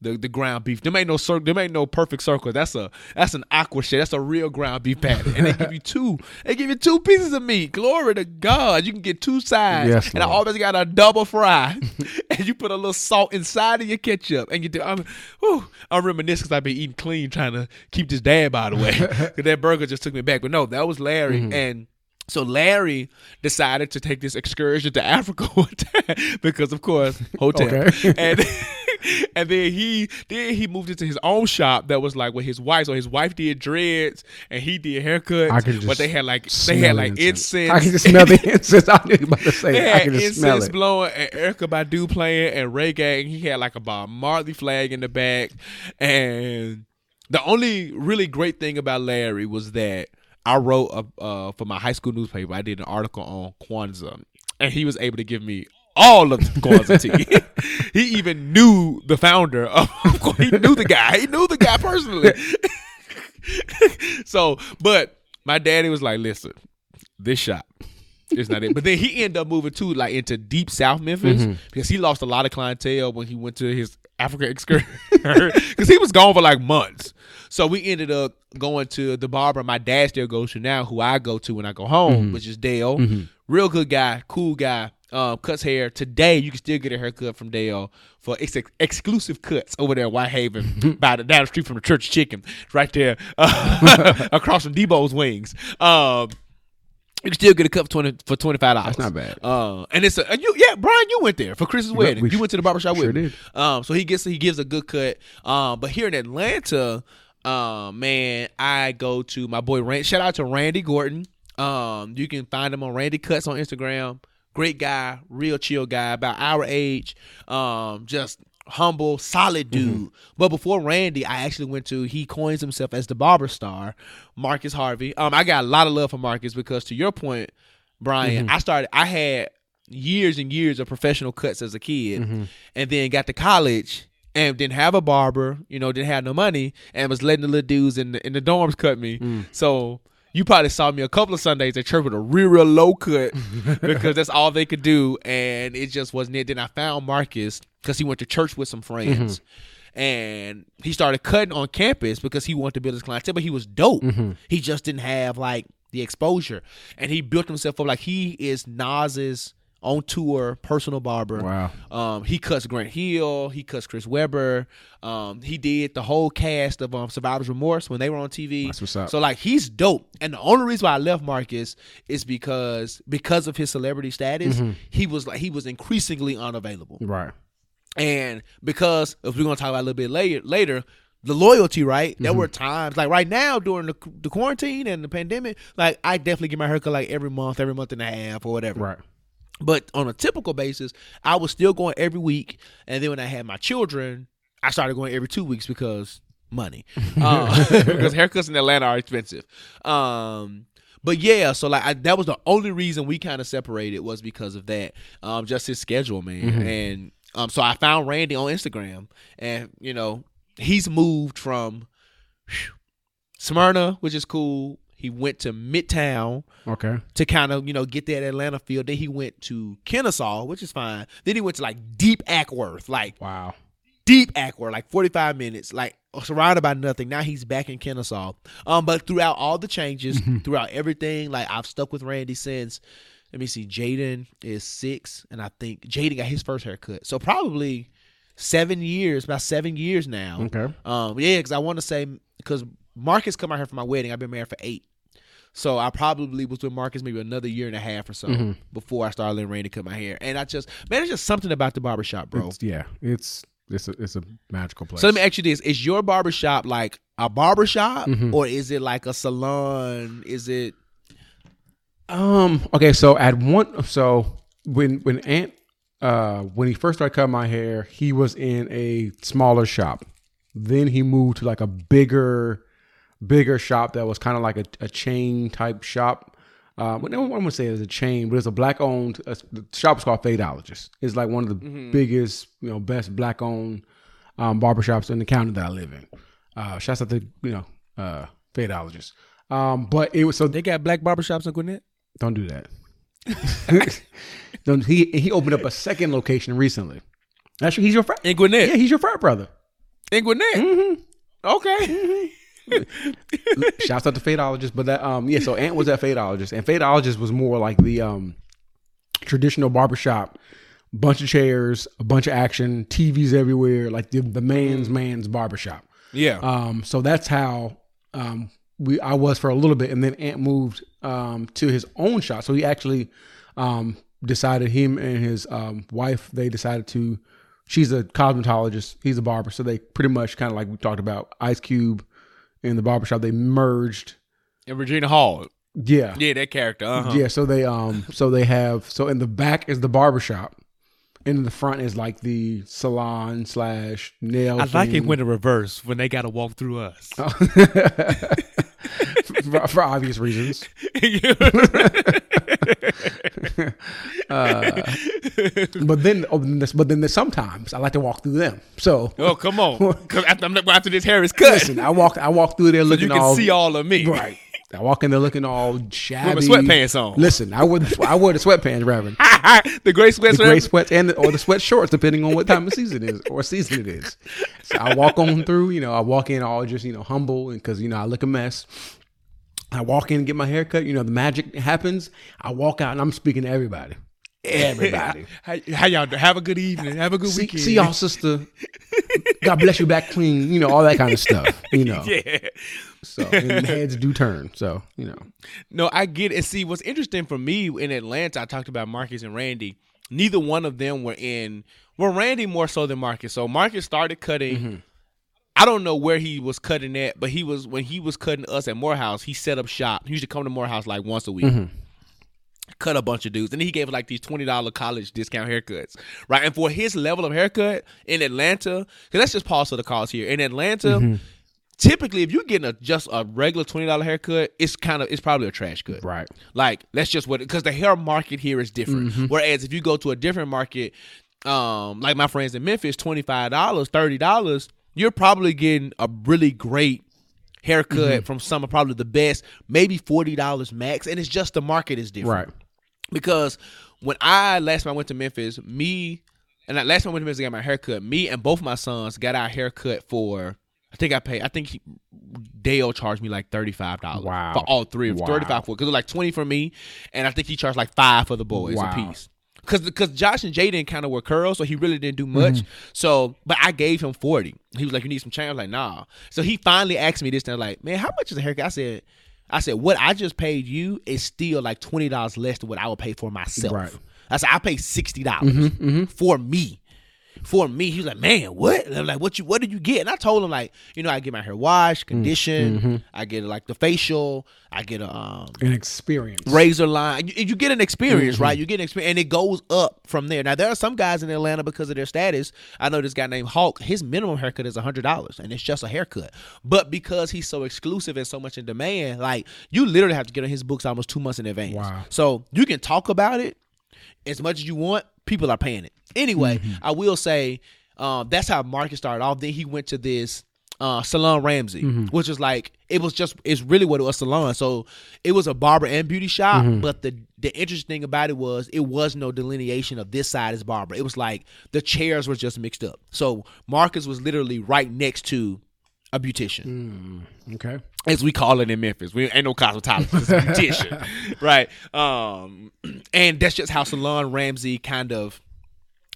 the the ground beef. Them ain't no circle. Them ain't no perfect circle. That's a that's an aqua shit. That's a real ground beef patty. And they give you two. They give you two pieces of meat. Glory to God. You can get two sides. Yes, and I always got a double fry. and you put a little salt inside of your ketchup. And you do. I'm, whew, I'm reminiscing because I've been eating clean, trying to keep this dad by the way. Because that burger just took me back. But no, that was Larry. Mm-hmm. And so Larry decided to take this excursion to Africa because, of course, Hotep. Okay. And and then he then he moved into his own shop that was like with his wife. So his wife did dreads and he did haircuts. But they had like they had like incense. I can just smell the incense. I was about to say, They I can just smell incense it. blowing and Erykah Badu playing and Ray Gang. He had like a Bob Marley flag in the back. And the only really great thing about Larry was that I wrote a, uh, for my high school newspaper. I did an article on Kwanzaa, and he was able to give me all of the Kwanzaa tea. he even knew the founder of. Kwanzaa. He knew the guy. He knew the guy personally. so, but my daddy was like, "Listen, this shop is not it." But then he ended up moving to like into deep South Memphis because he lost a lot of clientele when he went to his Africa excursion because he was gone for like months. So we ended up going to the barber my dad still goes to now, who I go to when I go home, which is Dale. Real good guy, cool guy. Um, cuts hair today. You can still get a haircut from Dale for ex- exclusive cuts over there in Whitehaven, by the down the street from the Church Chicken, right there uh, across from Debo's Wings. Um, you can still get a cut for twenty for twenty five dollars. That's not bad. Uh, and it's a and you yeah, Brian, you went there for Chris's wedding. we you went to the barbershop sure with me. did. Um, so he gets he gives a good cut. Um, but here in Atlanta, um, man, I go to my boy Rand. Shout out to Randy Gordon. Um, you can find him on Randy Cuts on Instagram. Great guy, real chill guy, about our age. Um, just humble, solid dude. But before Randy, I actually went to. He coins himself as the barber star, Marcus Harvey. Um, I got a lot of love for Marcus because to your point, Brian, I started. I had years and years of professional cuts as a kid, and then got to college and didn't have a barber. You know, didn't have no money, and was letting the little dudes in the in the dorms cut me. Mm. So. You probably saw me a couple of Sundays at church with a real, real low cut because that's all they could do, and it just wasn't it. Then I found Marcus because he went to church with some friends, mm-hmm. and he started cutting on campus because he wanted to build his clientele, but he was dope. Mm-hmm. He just didn't have like the exposure, and he built himself up like he is Nas's on tour personal barber. Wow. Um, he cuts Grant Hill. He cuts Chris Webber. Um, he did the whole cast of um, Survivor's Remorse when they were on TV. That's what's up. So like he's dope. And the only reason why I left Marcus is because because of his celebrity status, Mm-hmm. he was like he was increasingly unavailable. Right. And because if we're gonna talk about a little bit later, later the loyalty, right? There Mm-hmm. were times like right now during the, the quarantine and the pandemic, like I definitely get my haircut like every month, every month and a half or whatever. Right. But on a typical basis, I was still going every week, and then when I had my children, I started going every two weeks because money, uh, because haircuts in Atlanta are expensive. Um, but yeah, so like I, that was the only reason we kind of separated was because of that, um, just his schedule, man. And um, so I found Randy on Instagram, and you know he's moved from whew, Smyrna, which is cool. He went to Midtown Okay. to kind of you know get that Atlanta feel. Then he went to Kennesaw, which is fine. Then he went to like deep Acworth, like Wow. deep Acworth, like forty five minutes, like surrounded by nothing. Now he's back in Kennesaw. Um, but throughout all the changes, throughout everything, like I've stuck with Randy since. Let me see, Jaden is six, and I think Jaden got his first haircut. So probably seven years, about seven years now. Okay. Um, yeah, because I want to say because Marcus come out here for my wedding. I've been married for eight, so I probably was with Marcus maybe another year and a half or so Mm-hmm. before I started letting Randy cut my hair. And I just man, it's just something about the barbershop, bro. It's, yeah. It's It's a it's a magical place. So let me ask you this: Is your barbershop like a barbershop, Mm-hmm. or is it like a salon? Is it? Um. Okay. So at one. So when when Ant uh when he first started cutting my hair, he was in a smaller shop. Then he moved to like a bigger, bigger shop that was kind of like a, a chain type shop. Uh, but no one would say it's a chain, but it's a black owned. Uh, the shop is called Fadeologist. It's like one of the biggest, you know, best black owned um, barbershops in the county that I live in. Uh, shouts out to you know uh, Fadeologist. Um, but it was so They got black barbershops in Gwinnett. don't do that. Don't, he he opened up a second location recently. Actually, he's your frat. In Gwinnett. Yeah, he's your frat brother. In Gwinnett. Mm-hmm. Okay. Shouts out to Fadeologist, but that um yeah. So Ant was at Fadeologist, and Fadeologist was more like the um traditional barbershop, bunch of chairs, a bunch of action, TVs everywhere, like the the man's man's barbershop. Yeah. Um, so that's how um, we I was for a little bit, and then Ant moved um, to his own shop. So he actually um, decided him and his um, wife they decided to. She's a cosmetologist. He's a barber. So they pretty much kind of like we talked about Ice Cube in the barbershop. They merged. in Regina Hall. Yeah. Yeah, that character. Uh-huh. Yeah, so they um so they have so in the back is the barbershop. And in the front is like the salon slash nail. I like it thing. when the reverse when they got to walk through us. for, for obvious reasons. Uh, but then, oh, but then there's sometimes I like to walk through them. So oh, come on. After, I'm after this hair is cut, listen, I walk I walk through there so looking you can all see all of me. right. I walk in there looking all shabby. sweatpants on. Listen, I wear the, I wore the sweatpants, Reverend. the gray sweats. the gray sweats and the, or the sweat shorts, depending on what time of season it is or season it is. So I walk on through, you know, I walk in all just you know humble and because you know I look a mess. I walk in and get my hair cut. You know the magic happens. I walk out and I'm speaking to everybody. Everybody. How, how y'all do? Have a good evening. Have a good see, weekend. see y'all, sister. God bless you back clean. You know all that kind of stuff. You know. Yeah. So and heads do turn. So you know. No, I get it. See, what's interesting for me in Atlanta, I talked about Marcus and Randy. Neither one of them were in. Well, Randy more so than Marcus. So Marcus started cutting. Mm-hmm. I don't know where he was cutting at, but he was when he was cutting us at Morehouse. He set up shop. He used to come to Morehouse like once a week. Mm-hmm. Cut a bunch of dudes, and then he gave like these twenty dollar college discount haircuts, right? And for his level of haircut in Atlanta, because let's just pause for the cause here. In Atlanta, Mm-hmm. typically if you're getting a just a regular twenty dollar haircut, it's kind of it's probably a trash cut, Right. like that's just what because the hair market here is different. Mm-hmm. Whereas if you go to a different market, um, like my friends in Memphis, twenty five dollars, thirty dollars, you're probably getting a really great haircut Mm-hmm. from some of probably the best, maybe forty dollars max, and it's just the market is different. Right. Because when I last time I went to Memphis, me and I, last time I went to Memphis, I got my haircut. Me and both my sons got our haircut for. I think I paid. I think he, Dale charged me like thirty five dollars. Wow. For all three, of Wow. thirty five for because it was like twenty for me, and I think he charged like five for the boys Wow. a piece. Cause, cause Josh and Jaden kind of were curls, so he really didn't do much. Mm-hmm. So, but I gave him forty. He was like, "You need some change." I was like, "Nah." So he finally asked me this time, like, "Man, how much is a haircut?" I said, "I said what I just paid you is still like twenty dollars less than what I would pay for myself." Right. Mm-hmm, I said, "I paid sixty dollars for me." For me, he was like, "Man, what?" And I'm like, "What you? What did you get?" And I told him like, you know, I get my hair washed, Mm, conditioned, mm-hmm. I get like the facial, I get a um, An experience. razor line. You, you get an experience, Mm-hmm. right? You get an experience, and it goes up from there. Now there are some guys in Atlanta because of their status. I know this guy named Hulk. His minimum haircut is hundred dollars, and it's just a haircut. But because he's so exclusive and so much in demand, like you literally have to get on his books almost two months in advance. Wow. So you can talk about it as much as you want. People are paying it anyway. Mm-hmm. I will say um, that's how Marcus started off. Then he went to this uh, Salon Ramsey, Mm-hmm. which is like it was just it's really what it was salon. So it was a barber and beauty shop, Mm-hmm. but the the interesting thing about it was it was no delineation of this side is barber. It was like the chairs were just mixed up. So Marcus was literally right next to a beautician Okay. as we call it in Memphis. We ain't no cosmetologist, beautician, right? Um, and that's just how Salon Ramsey kind of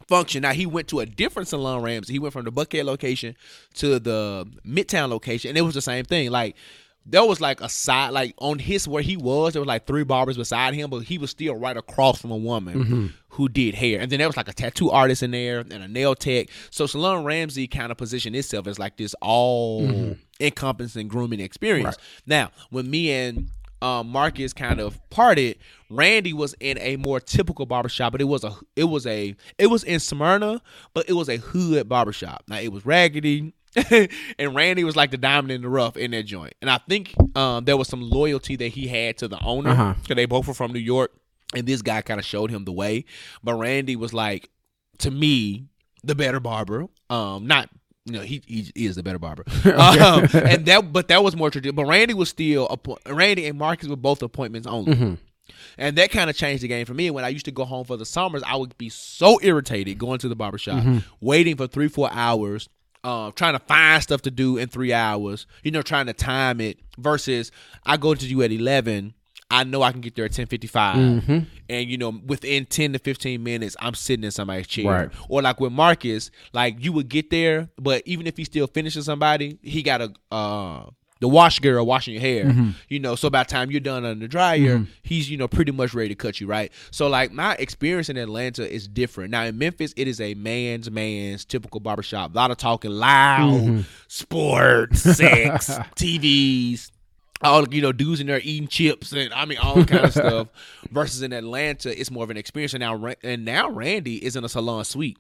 function. Now he went to a different Salon Ramsey. He went from the Buckhead location to the Midtown location, and it was the same thing. Like there was like a side, like on his where he was, there was like three barbers beside him, but he was still right across from a woman mm-hmm. who did hair, and then there was like a tattoo artist in there and a nail tech. So Salon Ramsey kind of positioned itself as like this all mm-hmm. encompassing grooming experience. Now, when me and um, Marcus kind of parted, Randy was in a more typical barbershop, but it was a it was a it was in Smyrna, but it was a hood barbershop. Now it was raggedy. and Randy was like the diamond in the rough in that joint. And I think um, there was some loyalty that he had to the owner Uh-huh. because they both were from New York. And this guy kind of showed him the way. But Randy was like, to me, the better barber. Um, not you know he he is the better barber. um, and that but that was more traditional. But Randy was still appoint- Randy and Marcus were both appointments only. And that kind of changed the game for me. When I used to go home for the summers, I would be so irritated going to the barbershop, waiting for three, four hours, uh, trying to find stuff to do in three hours, you know, trying to time it versus I go to you at 11. I know I can get there at 1055. And, you know, within 10 to 15 minutes, I'm sitting in somebody's chair. Right. Or like with Marcus, like you would get there, but even if he still finishes somebody, he got a uh the wash girl washing your hair. Mm-hmm. You know, so by the time you're done on the dryer, he's, you know, pretty much ready to cut you, right? So like my experience in Atlanta is different. Now in Memphis, it is a man's man's typical barbershop. A lot of talking loud, Mm-hmm. sports, sex, TVs, all you know, dudes in there eating chips and I mean all kind of stuff. Versus in Atlanta, it's more of an experience. And now, and now Randy is in a salon suite,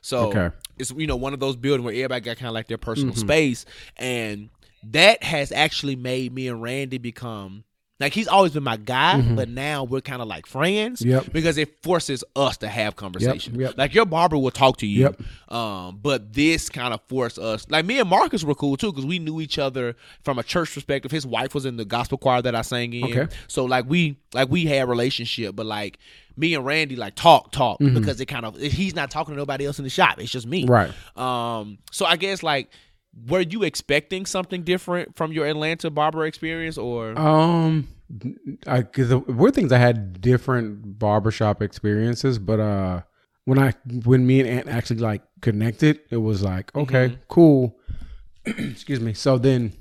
so Okay. it's you know one of those buildings where everybody got kind of like their personal mm-hmm. space, and that has actually made me and Randy become. Like he's always been my guy, but now we're kind of like friends Yep. because it forces us to have conversation. yep. Like your barber will talk to you, Yep. um, but this kind of forced us. Like me and Marcus were cool too because we knew each other from a church perspective. His wife was in the gospel choir that I sang in, Okay. so like we like we had a relationship. But like me and Randy like talk talk because it kind of he's not talking to nobody else in the shop. It's just me, Right. Um, so I guess like. Were you expecting something different from your Atlanta barber experience, or Um, I the weird things I had different barbershop experiences, but uh, when I when me and Ant actually like connected, it was like okay, cool. Excuse me. So then,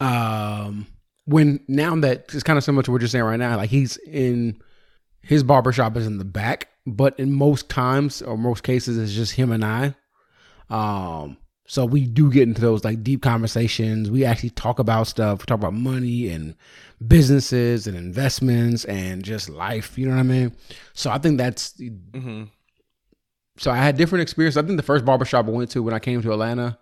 um, when now that it's kind of similar to what you're saying right now, like he's in his barbershop is in the back, but in most times or most cases, it's just him and I. Um, so we do get into those like deep conversations. We actually talk about stuff. We talk about money and businesses and investments and just life. You know what I mean? So I think that's. So I had different experiences. I think the first barbershop I went to when I came to Atlanta,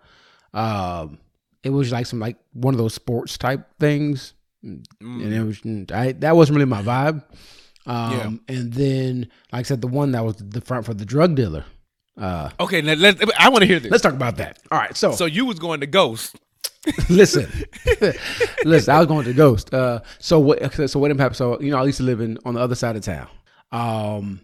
um, it was like some like one of those sports type things, and it was I, that wasn't really my vibe. Um, and then like I said, the one that was the front for the drug dealer. Uh, okay? Let, let, I want to hear this. let's talk about that. All right, so so you was going to Ghost. listen, listen. I was going to Ghost. Uh, so what? So what happened? So you know, I used to live in on the other side of town. Um,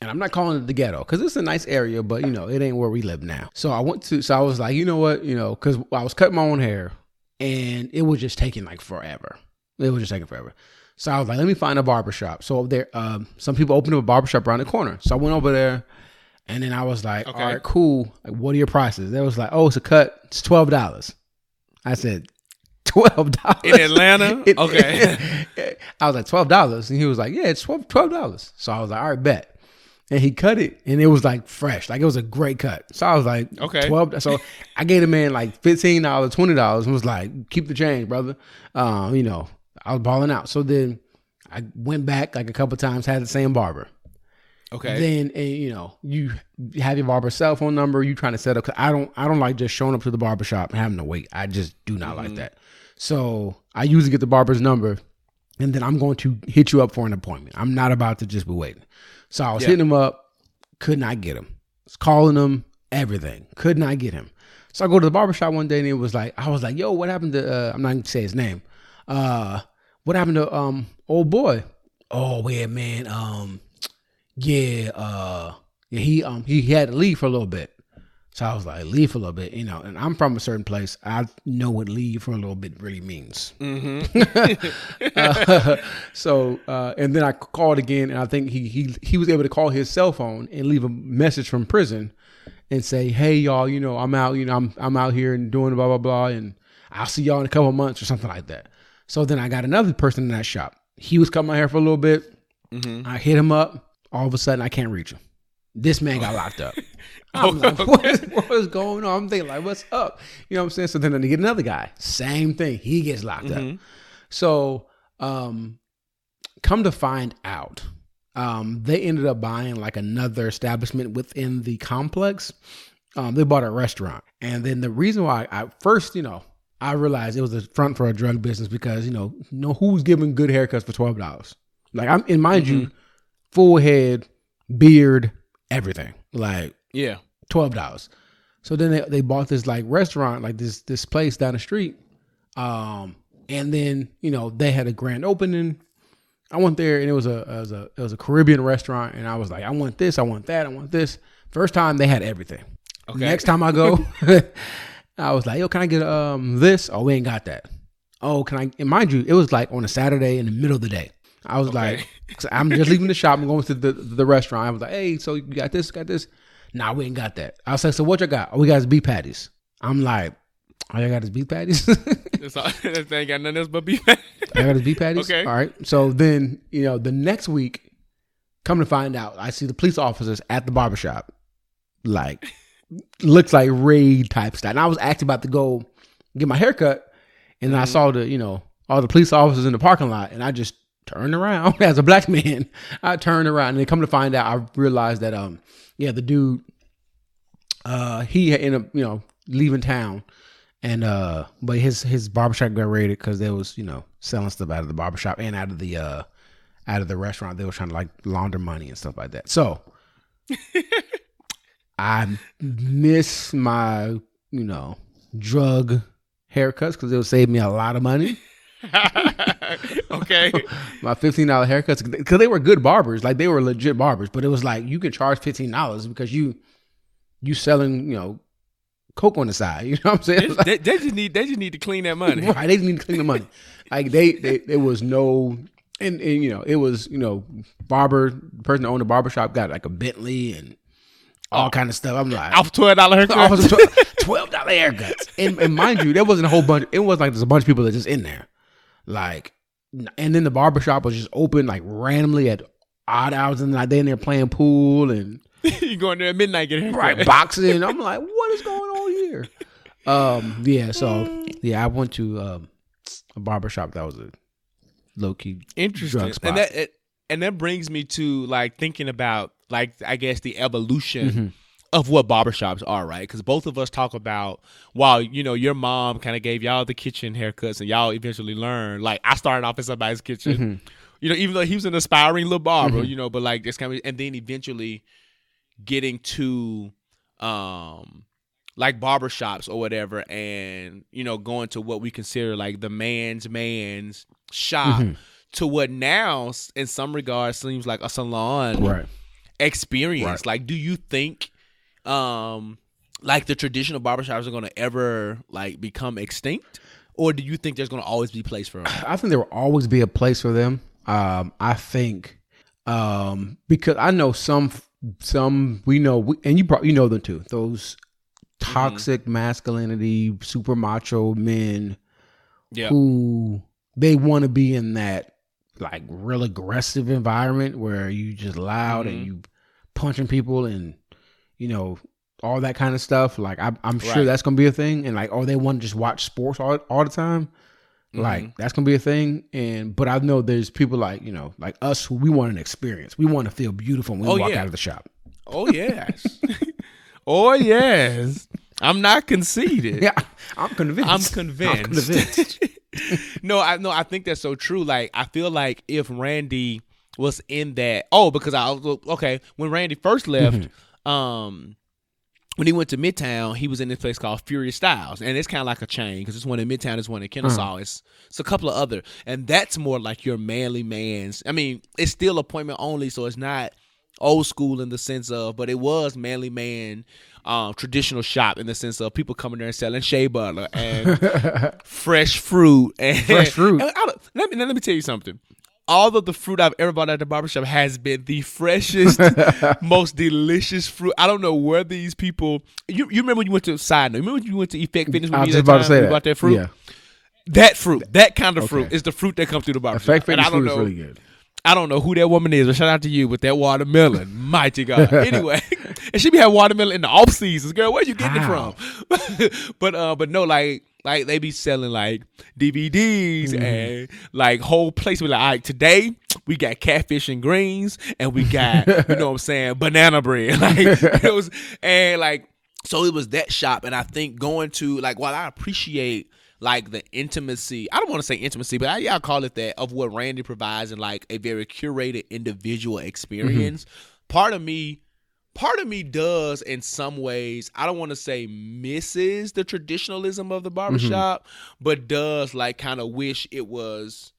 and I'm not calling it the ghetto because it's a nice area, but you know, it ain't where we live now. So I went to. So I was like, you know what? You know, because I was cutting my own hair, and it was just taking like forever. It was just taking forever. So I was like, let me find a barbershop. So there, um, some people opened up a barbershop around the corner. So I went over there. And then I was like, Okay. all right, cool. Like, what are your prices? They was like, oh, it's a cut. It's twelve dollars. I said, twelve dollars In Atlanta? Okay. I was like twelve dollars, and he was like, yeah, it's twelve dollars. So I was like, all right, bet. And he cut it, and it was like fresh, like it was a great cut. So I was like, Okay. twelve. So I gave the man like fifteen dollars, twenty dollars, and was like, keep the change, brother. Um, you know, I was balling out. So then I went back like a couple times, had the same barber Okay. then and, you know you have your barber cell phone number you trying to set up 'cause i don't i don't like just showing up to the barber shop and having to wait. I just do not like that. So i usually get the barber's number and then i'm going to hit you up for an appointment. I'm not about to just be waiting. So i was Yeah. hitting him up could not get him. Was calling him everything could not get him. So i go to the barber shop one day and it was like i was like yo what happened to uh, i'm not gonna say his name. Uh what happened to um old boy? Oh yeah man um yeah, uh, yeah, he um he, he had to leave for a little bit. So I was like, leave for a little bit, you know. And I'm from a certain place. I know what leave for a little bit really means. Uh, so uh, and then I called again, and I think he he he was able to call his cell phone and leave a message from prison and say, hey y'all, you know, I'm out, you know, I'm I'm out here and doing blah blah blah, and I'll see y'all in a couple months or something like that. So then I got another person in that shop. He was cutting my hair for a little bit. I hit him up. All of a sudden, I can't reach him. This man got locked up. I'm like, what is, what is going on? I'm thinking like, what's up? You know what I'm saying? So then they get another guy. Same thing. He gets locked up. So um, come to find out, um, they ended up buying like another establishment within the complex. Um, they bought a restaurant, and then the reason why I first, you know, I realized it was a front for a drug business because you know, you know who's giving good haircuts for twelve dollars? Like I'm, and mind you, full head, beard, everything. Like Yeah. twelve dollars. So then they, they bought this like restaurant, like this this place down the street. Um, and then you know they had a grand opening. I went there and it was a it was a it was a Caribbean restaurant, and I was like, I want this, I want that, I want this. First time they had everything. Okay. Next time I go, I was like, Yo, can I get um this? Oh, we ain't got that. Oh, can I? And mind you, it was like on a Saturday in the middle of the day. I was like, I'm just leaving the shop. I'm going to the the restaurant. I was like, Hey, so you got this? Got this? Nah, we ain't got that. I was like, So what you got? Oh, we got is beef patties. I'm like, oh, All you got is beef patties. That's all, that ain't got nothing else but beef. Patties. I got his beef patties. Okay. All right. So then, you know, the next week, come to find out, I see the police officers at the barbershop. Like, looks like raid type stuff. And I was actually about to go get my haircut. And then I mm-hmm. saw the, you know, all the police officers in the parking lot. And I just turned around as a black man. I turned around and then come to find out, I realized that, um, yeah, the dude, uh, he had ended up, you know, leaving town. And uh, but his his barbershop got raided because they was you know selling stuff out of the barbershop and out of the uh out of the restaurant. They were trying to like launder money and stuff like that. So I miss my you know drug haircuts because it would save me a lot of money. okay. My fifteen dollar haircuts because they were good barbers, like they were legit barbers. But it was like you could charge fifteen dollars because you you selling you know coke on the side. You know what I'm saying? They, they, they just need they just need to clean that money. Right. They didn't need to clean the money. Like they, they there was no and, and you know, it was, you know, barber the person that owned the barber shop got like a Bentley and all kind of stuff. I'm like Off twelve dollar haircut. offers them tw- twelve dollar haircuts. And, and mind you, there wasn't a whole bunch it was like there's a bunch of people that just in there. Like and then the barber shop was just open like randomly at odd hours and like they in there playing pool and you going there at midnight getting right boxing. I'm like, what is going on here? Um, yeah, so yeah, I went to um a barber shop that was a low key Interesting. And that it, and that brings me to like thinking about like I guess the evolution Mm-hmm. Of what barbershops are, right? Because both of us talk about while you know your mom kind of gave y'all the kitchen haircuts and y'all eventually learned. Like I started off in somebody's kitchen. Mm-hmm. You know, even though he was an aspiring little barber, you know, but like this kind of, and then eventually getting to um like barbershops or whatever and you know going to what we consider like the man's man's shop Mm-hmm. to what now in some regards seems like a salon right. experience Right. like do you think um like the traditional barbershops are going to ever like become extinct? Or do you think there's going to always be a place for them I think there will always be a place for them. Um, I think um, because I know some some we know we, and you probably you know them too. Those toxic masculinity, super macho men yeah. who they want to be in that like real aggressive environment where you just loud and you punching people and you know all that kind of stuff. Like I, I'm sure Right. that's gonna be a thing. And like, oh, they want to just watch sports all all the time. Like that's gonna be a thing. And but I know there's people like you know like us who we want an experience. We want to feel beautiful when we Oh, walk yeah. out of the shop. oh yes oh yes i'm not conceited Yeah, I'm convinced. I'm convinced. I'm convinced. no, I no, I think that's so true. Like I feel like if Randy was in that, oh, because I okay when Randy first left, Mm-hmm. Um, when he went to Midtown, he was in this place called Furious Styles, and it's kind of like a chain because it's one in Midtown, it's one in Kennesaw, Uh-huh. it's it's a couple of other, and that's more like your manly man's. I mean, it's still appointment only, so it's not old school in the sense of, but it was manly man. Um, traditional shop in the sense of people coming there and selling shea butter and fresh fruit and Fresh fruit. and let me let me tell you something. All of the fruit I've ever bought at the barbershop has been the freshest, most delicious fruit. I don't know where these people. You, you remember when you went to side note? Remember when you went to Effect Fitness with I was just about to say that. bought that fruit. Yeah, That fruit, that kind of fruit, is the fruit that comes through the barbershop. effect and fitness I don't food is know. really good. I don't know who that woman is, but shout out to you with that watermelon. Mighty God. Anyway, and she be having watermelon in the off seasons, girl. Where you getting How? it from? but uh, but no, like like they be selling like DVDs Mm-hmm. and like whole place. We like, all right, today we got catfish and greens, and we got you know what I'm saying banana bread. Like it was, and like so it was that shop, and I think going to like while I appreciate like the intimacy, I don't want to say intimacy, but I, yeah, I call it that of what Randy provides and like a very curated individual experience. Part of me part of me does in some ways i don't want to say misses the traditionalism of the mm-hmm. barbershop but does like kind of wish it was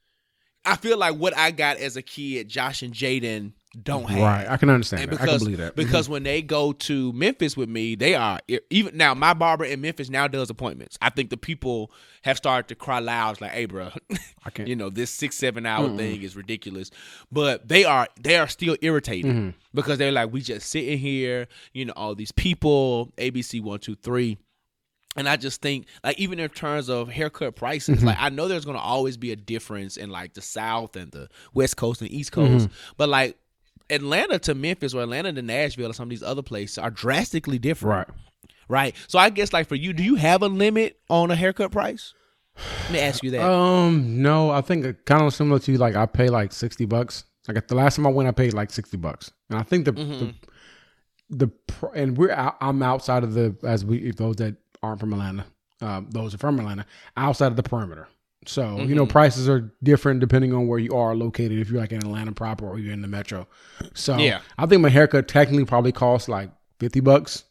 i feel like what i got as a kid josh and jaden don't have Right. I can understand and that. because I can believe that. Mm-hmm. because when they go to Memphis with me, they are even now. My barber in Memphis now does appointments. I think the people have started to cry loud, like, "Hey, bro, I can't. you know this six seven hour thing is ridiculous." But they are they are still irritated Mm-hmm. because they're like, "We just sitting here, you know, all these people, ABC one two three. And I just think, like, even in terms of haircut prices, Mm-hmm. like, I know there's gonna always be a difference in like the South and the West Coast and East Mm-hmm. Coast, but like Atlanta to Memphis or Atlanta to Nashville or some of these other places are drastically different. right. Right. So I guess like for you, do you have a limit on a haircut price? Let me ask you that. Um, no, I think kind of similar to you. Like I pay like sixty bucks. Like the last time I went, I paid like sixty bucks, and I think the the, the and we're out, I'm outside of the as we if those that aren't from Atlanta, um, those are from Atlanta, outside of the perimeter. So you know prices are different depending on where you are located. If you're like in Atlanta proper or you're in the metro. So Yeah. I think my haircut technically probably costs like fifty bucks.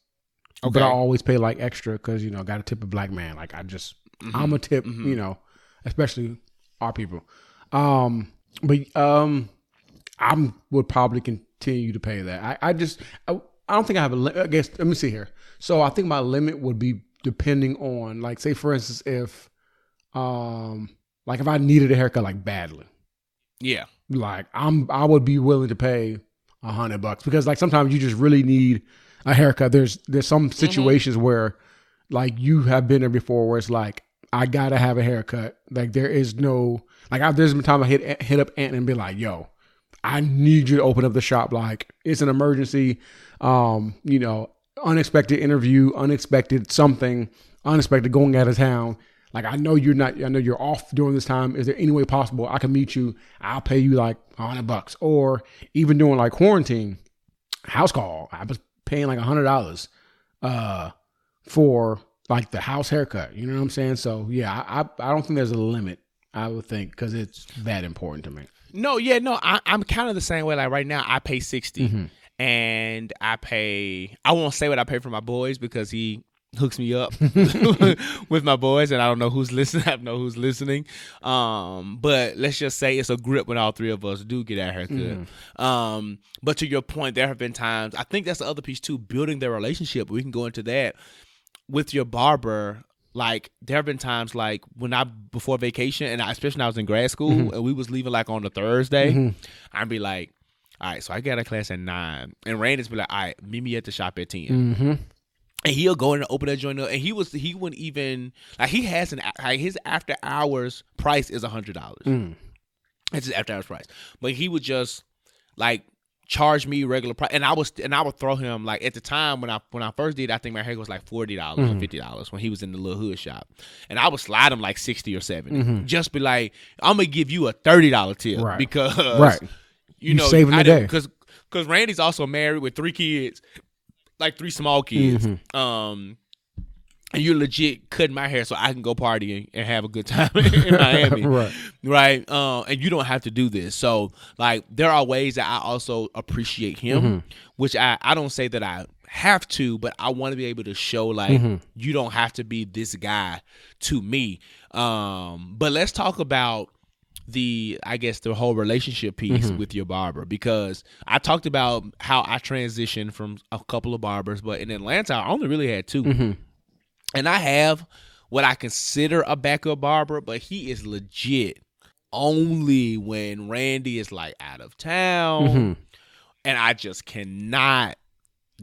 Okay. But I always pay like extra because you know I got to tip a black man. Like I just I'm a tip, you know, especially our people. Um, but um, I would probably continue to pay that. I, I just I, I don't think I have a. Li- I guess let me see here. So I think my limit would be depending on like say for instance if um like if I needed a haircut like badly yeah. like I'm I would be willing to pay a hundred bucks because like sometimes you just really need a haircut. There's there's some situations where like you have been there before where it's like I gotta have a haircut. Like there is no like I, there's been time I hit hit up Ant and be like, yo, I need you to open up the shop. Like it's an emergency. Um, you know, unexpected interview, unexpected something, unexpected going out of town. Like I know you're not. I know you're off during this time. Is there any way possible I can meet you? I'll pay you like a hundred bucks, or even doing like quarantine house call. I was paying like a hundred dollars, uh, for like the house haircut. You know what I'm saying? So yeah, I I, I don't think there's a limit. I would think because it's that important to me. No, yeah, no, I, I'm kind of the same way. Like right now, I pay 60 and I pay. I won't say what I pay for my boys because he hooks me up with my boys, and I don't know who's listening. I don't know who's listening. Um, but let's just say it's a grip when all three of us do get our haircut. Um, but to your point, there have been times. I think that's the other piece too, building their relationship. We can go into that with your barber, like there have been times like when I before vacation, and I, especially when I was in grad school, Mm-hmm. and we was leaving like on a Thursday, I'd be like, "All right, so I got a class at nine, and Randy's be like, "All right, meet me at the shop at 10. Mm-hmm. And he'll go in and open that joint up, and he was he wouldn't even like he has an like his after hours price is a hundred dollars. Mm. It's his after hours price, but he would just like charge me regular price, and I was and I would throw him like at the time when I when I first did, I think my hair was like forty dollars or fifty dollars when he was in the little hood shop, and I would slide him like sixty or 70 Just be like, I'm gonna give you a thirty dollar tip Right. because Right. you You know saving the day. because because Randy's also married with three kids, like three small kids. Mm-hmm. Um, and you're legit cut my hair so I can go partying and have a good time in Miami, Right. Right. Um, and you don't have to do this. So like, there are ways that I also appreciate him, Mm-hmm. which I I don't say that I have to, but I want to be able to show like Mm-hmm. you don't have to be this guy to me. Um, but let's talk about the I guess the whole relationship piece Mm-hmm. with your barber because I talked about how I transitioned from a couple of barbers, but in Atlanta I only really had 2 Mm-hmm. and I have what I consider a backup barber, but he is legit only when Randy is like out of town, Mm-hmm. and I just cannot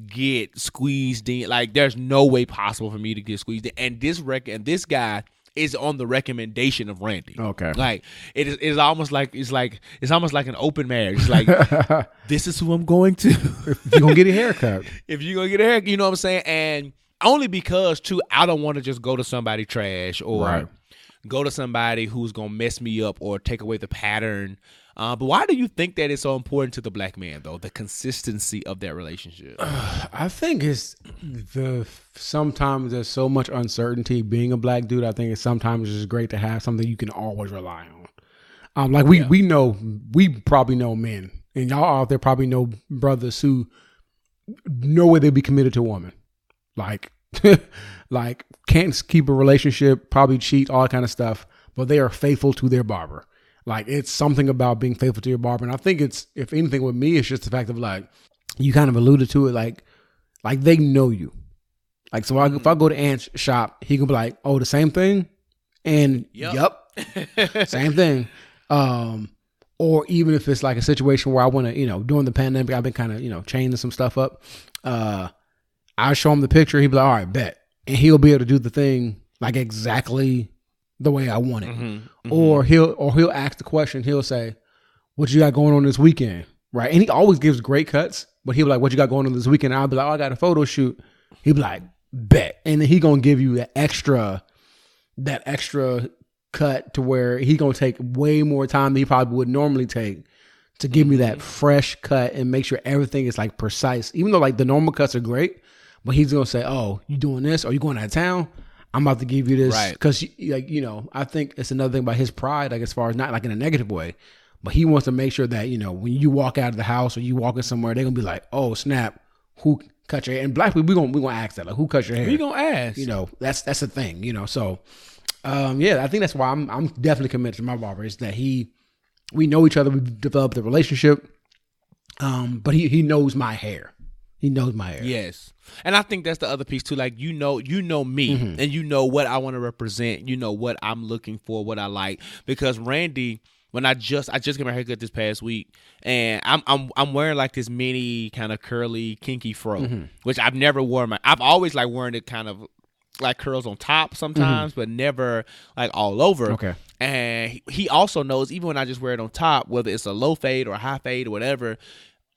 get squeezed in. Like, there's no way possible for me to get squeezed in. And this record, and this guy is on the recommendation of Randy. Okay. Like it is, it is almost like it's like it's almost like an open marriage. It's like this is who I'm going to. If you're gonna get a haircut. if you're gonna get a haircut, you know what I'm saying? And only because too, I don't want to just go to somebody trash or Right. go to somebody who's gonna mess me up or take away the pattern. Uh, but why do you think that it's so important to the black man though? The consistency of that relationship. I think it's the sometimes there's so much uncertainty being a black dude. I think it's sometimes just great to have something you can always rely on. Um, like we we know we probably know men, and y'all out there probably know brothers who know where they'd be committed to a woman, like like can't keep a relationship, probably cheat, all that kind of stuff, but they are faithful to their barber. Like it's something about being faithful to your barber, and I think it's if anything with me, it's just the fact of like you kind of alluded to it, like like they know you. Like so, I, if I go to Ant's shop, he can be like, "Oh, the same thing," and Yup. yep, same thing. Um, or even if it's like a situation where I want to, you know, during the pandemic, I've been kind of, you know, chaining some stuff up. Uh, I show him the picture. He'll be like, "All right, bet," and he'll be able to do the thing like exactly the way I want it. Mm-hmm. Mm-hmm. Or he'll or he'll ask the question. He'll say, "What you got going on this weekend?" Right, and he always gives great cuts. But he'll be like, "What you got going on this weekend?" I'll be like, "Oh, I got a photo shoot." He'll be like, "Bet," and then he gonna give you that extra, that extra cut to where he gonna take way more time than he probably would normally take to give me that mm-hmm. fresh cut and make sure everything is like precise. Even though like the normal cuts are great, but he's gonna say, "Oh, you doing this? Or you going out of town? I'm about to give you this." Right. Because like you know, I think it's another thing about his pride, like as far as not like in a negative way, but he wants to make sure that you know when you walk out of the house or you walking somewhere, they're gonna be like, "Oh snap, who cut your hair?" And black people, we gonna we gonna ask that, like, "Who cut your hair?" We gonna ask. you know that's that's the thing you know so um yeah i think that's why i'm i'm definitely committed to my barber is that he we know each other we've developed a relationship um but he he knows my hair he knows my hair Yes. And I think that's the other piece too. Like you know, you know me, Mm-hmm. and you know what I want to represent. You know what I'm looking for, what I like. Because Randy, when I just I just got my haircut this past week, and I'm I'm I'm wearing like this mini kind of curly kinky fro, Mm-hmm. which I've never worn. My I've always like wearing it kind of like curls on top sometimes, but never like all over. Mm-hmm. Okay. And he- he also knows even when I just wear it on top, whether it's a low fade or a high fade or whatever,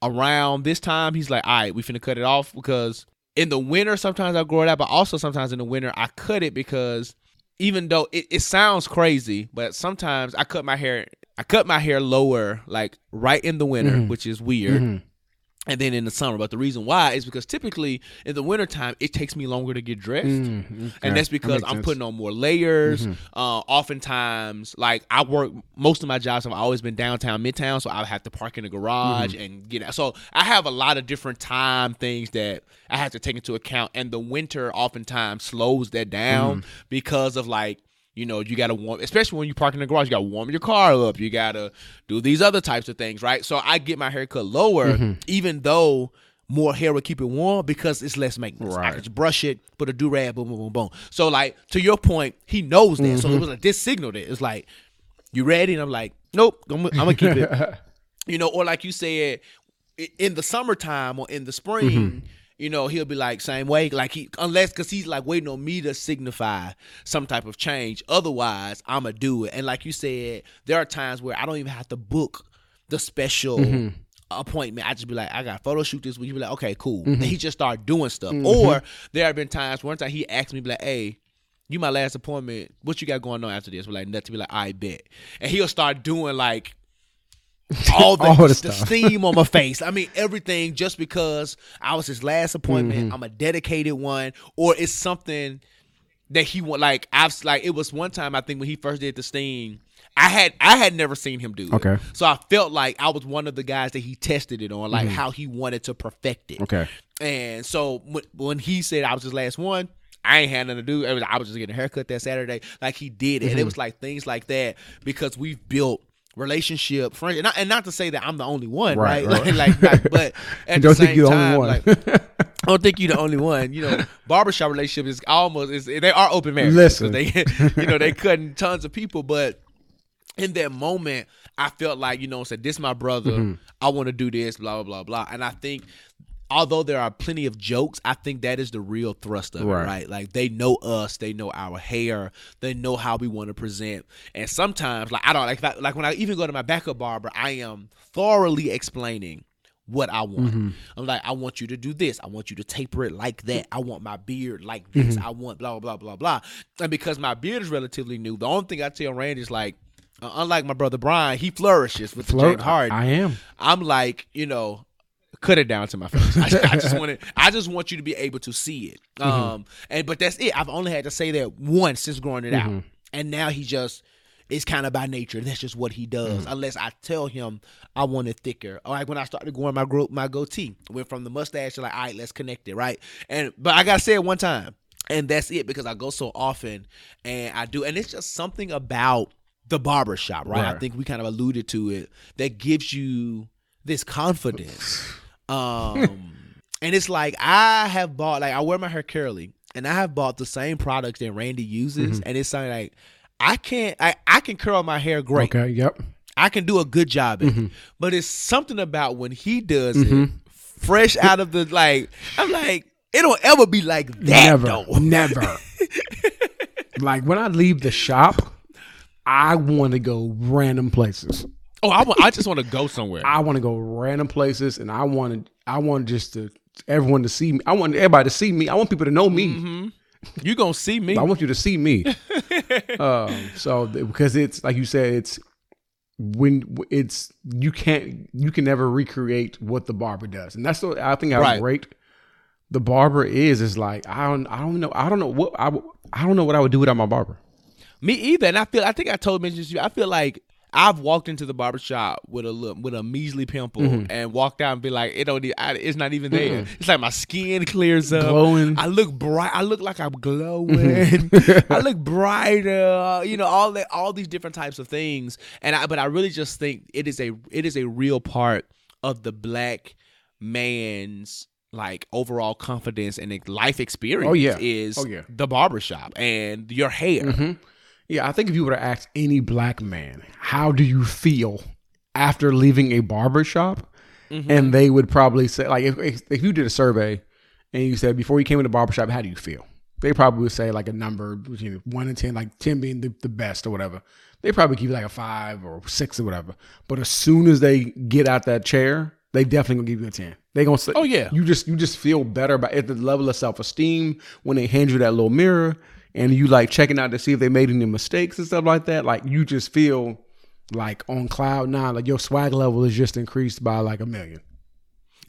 around this time he's like, all right, we finna cut it off because in the winter sometimes I grow it out, but also sometimes in the winter I cut it because even though it, it sounds crazy, but sometimes I cut my hair I cut my hair lower, like right in the winter, mm-hmm. which is weird. Mm-hmm. And then in the summer, but the reason why is because typically in the wintertime it takes me longer to get dressed, mm, and that's because makes I'm sense. putting on more layers. Mm-hmm. Uh, oftentimes, like I work, most of my jobs have always been downtown, midtown, so I have to park in the garage mm-hmm. and get out. So I have a lot of different time things that I have to take into account, and the winter oftentimes slows that down mm. because of like you know, you got to warm, especially when you park in the garage, you got to warm your car up. You got to do these other types of things, right? So I get my hair cut lower, Mm-hmm. even though more hair would keep it warm because it's less maintenance. I Right. can just brush it, put a do rag, boom, boom, boom, boom. So, like, to your point, he knows that. Mm-hmm. So it was like, this signaled it. It's like, you ready? And I'm like, nope, I'm, I'm going to keep it. you know, or like you said, in the summertime or in the spring, Mm-hmm. You know, he'll be like same way, like he unless because he's like waiting on me to signify some type of change. Otherwise, I'ma do it. And like you said, there are times where I don't even have to book the special. Mm-hmm. Appointment. I just be like, I got photo shoot this week. He be like, okay, cool. Mm-hmm. And he just start doing stuff. Or there have been times. One time he asked me, be like, hey, you my last appointment. What you got going on after this? We're like, nothing. Be like, I bet. And he'll start doing like all the, All the the steam on my face. I mean, everything just because I was his last appointment. Mm-hmm. I'm a dedicated one, or it's something that he want. Like I've like it was one time I think when he first did the steam. I had I had never seen him do it. Okay. So I felt like I was one of the guys that he tested it on, like how he wanted to perfect it. Mm-hmm. Okay. And so when, when he said I was his last one, I ain't had nothing to do. It was- I was just getting a haircut that Saturday. Like he did it. And it Mm-hmm. was like things like that because we've built relationship, friend, And not, and not to say that I'm the only one, right? Right, right. Like, like, but at Don't the think same you're the time, only one. like, I don't think you're the only one. You know, barbershop relationship is almost is they are open marriage. Listen. they you know they cutting tons of people, but in that moment, I felt like you know, said this my brother. Mm-hmm. I want to do this, blah blah blah blah, and I think although there are plenty of jokes, I think that is the real thrust of Right. it, right? Like they know us, they know our hair, they know how we want to present. And sometimes, like I don't like I, like when I even go to my backup barber, I am thoroughly explaining what I want. Mm-hmm. I'm like, I want you to do this. I want you to taper it like that. I want my beard like this. Mm-hmm. I want blah blah blah blah. And because my beard is relatively new, the only thing I tell Randy is like, uh, unlike my brother Brian, he flourishes with the Flirt- James Harden. I am. I'm like, you know, cut it down to my face. I, I just want it. I just want you to be able to see it. Mm-hmm. Um, and but that's it. I've only had to say that once since growing it Mm-hmm. out, and now he just. It's kind of by nature. That's just what he does. Mm-hmm. Unless I tell him I want it thicker. Or like when I started growing my gro- my goatee, went from the mustache to like, all right, let's connect it, right? And but I gotta say it one time, and that's it because I go so often, and I do, and it's just something about the barber shop, right? I think we kind of alluded to it that gives you this confidence. Um, and it's like I have bought, like I wear my hair curly, and I have bought the same products that Randy uses, mm-hmm. and it's something like I can't, I I can curl my hair great. Okay. Yep. I can do a good job at it, mm-hmm. but it's something about when he does it, mm-hmm. fresh out of the like. I'm like, it don't ever be like that never. though. Never. like when I leave the shop, I want to go random places. Oh, I, wa- I just want to go somewhere. I want to go random places, and I want. I want just to everyone to see me. I want everybody to see me. I want people to know me. Mm-hmm. you gonna see me? I want you to see me. um, so because it's like you said, it's when it's you can't you can never recreate what the barber does, and that's what I think how Right. great the barber is. Is like I don't I don't know I don't know what I w- I don't know what I would do without my barber. Me either. And I feel I think I told mentions you. I feel like I've walked into the barber shop with a look with a measly pimple Mm-hmm. and walked out and be like, it don't. e- I, it's not even there. It's like my skin clears up, Glowing. I look bright. I look like I'm glowing. Mm-hmm. I look brighter. You know all that, all these different types of things. And I, but I really just think it is a it is a real part of the black man's like overall confidence and life experience. Oh, yeah. is Oh, yeah. the barbershop and your hair. Yeah, I think if you were to ask any black man, how do you feel after leaving a barber shop? Mm-hmm. And they would probably say, like, if, if you did a survey and you said before you came into the barber shop, how do you feel? They probably would say like a number between one and ten, like ten being the, the best or whatever. They probably give you like a five or six or whatever. But as soon as they get out that chair, they definitely gonna give you a ten. They gonna say, Oh, yeah. you just you just feel better about at the level of self esteem when they hand you that little mirror and you like checking out to see if they made any mistakes and stuff like that. Like you just feel like on cloud nine, like your swag level is just increased by like a million.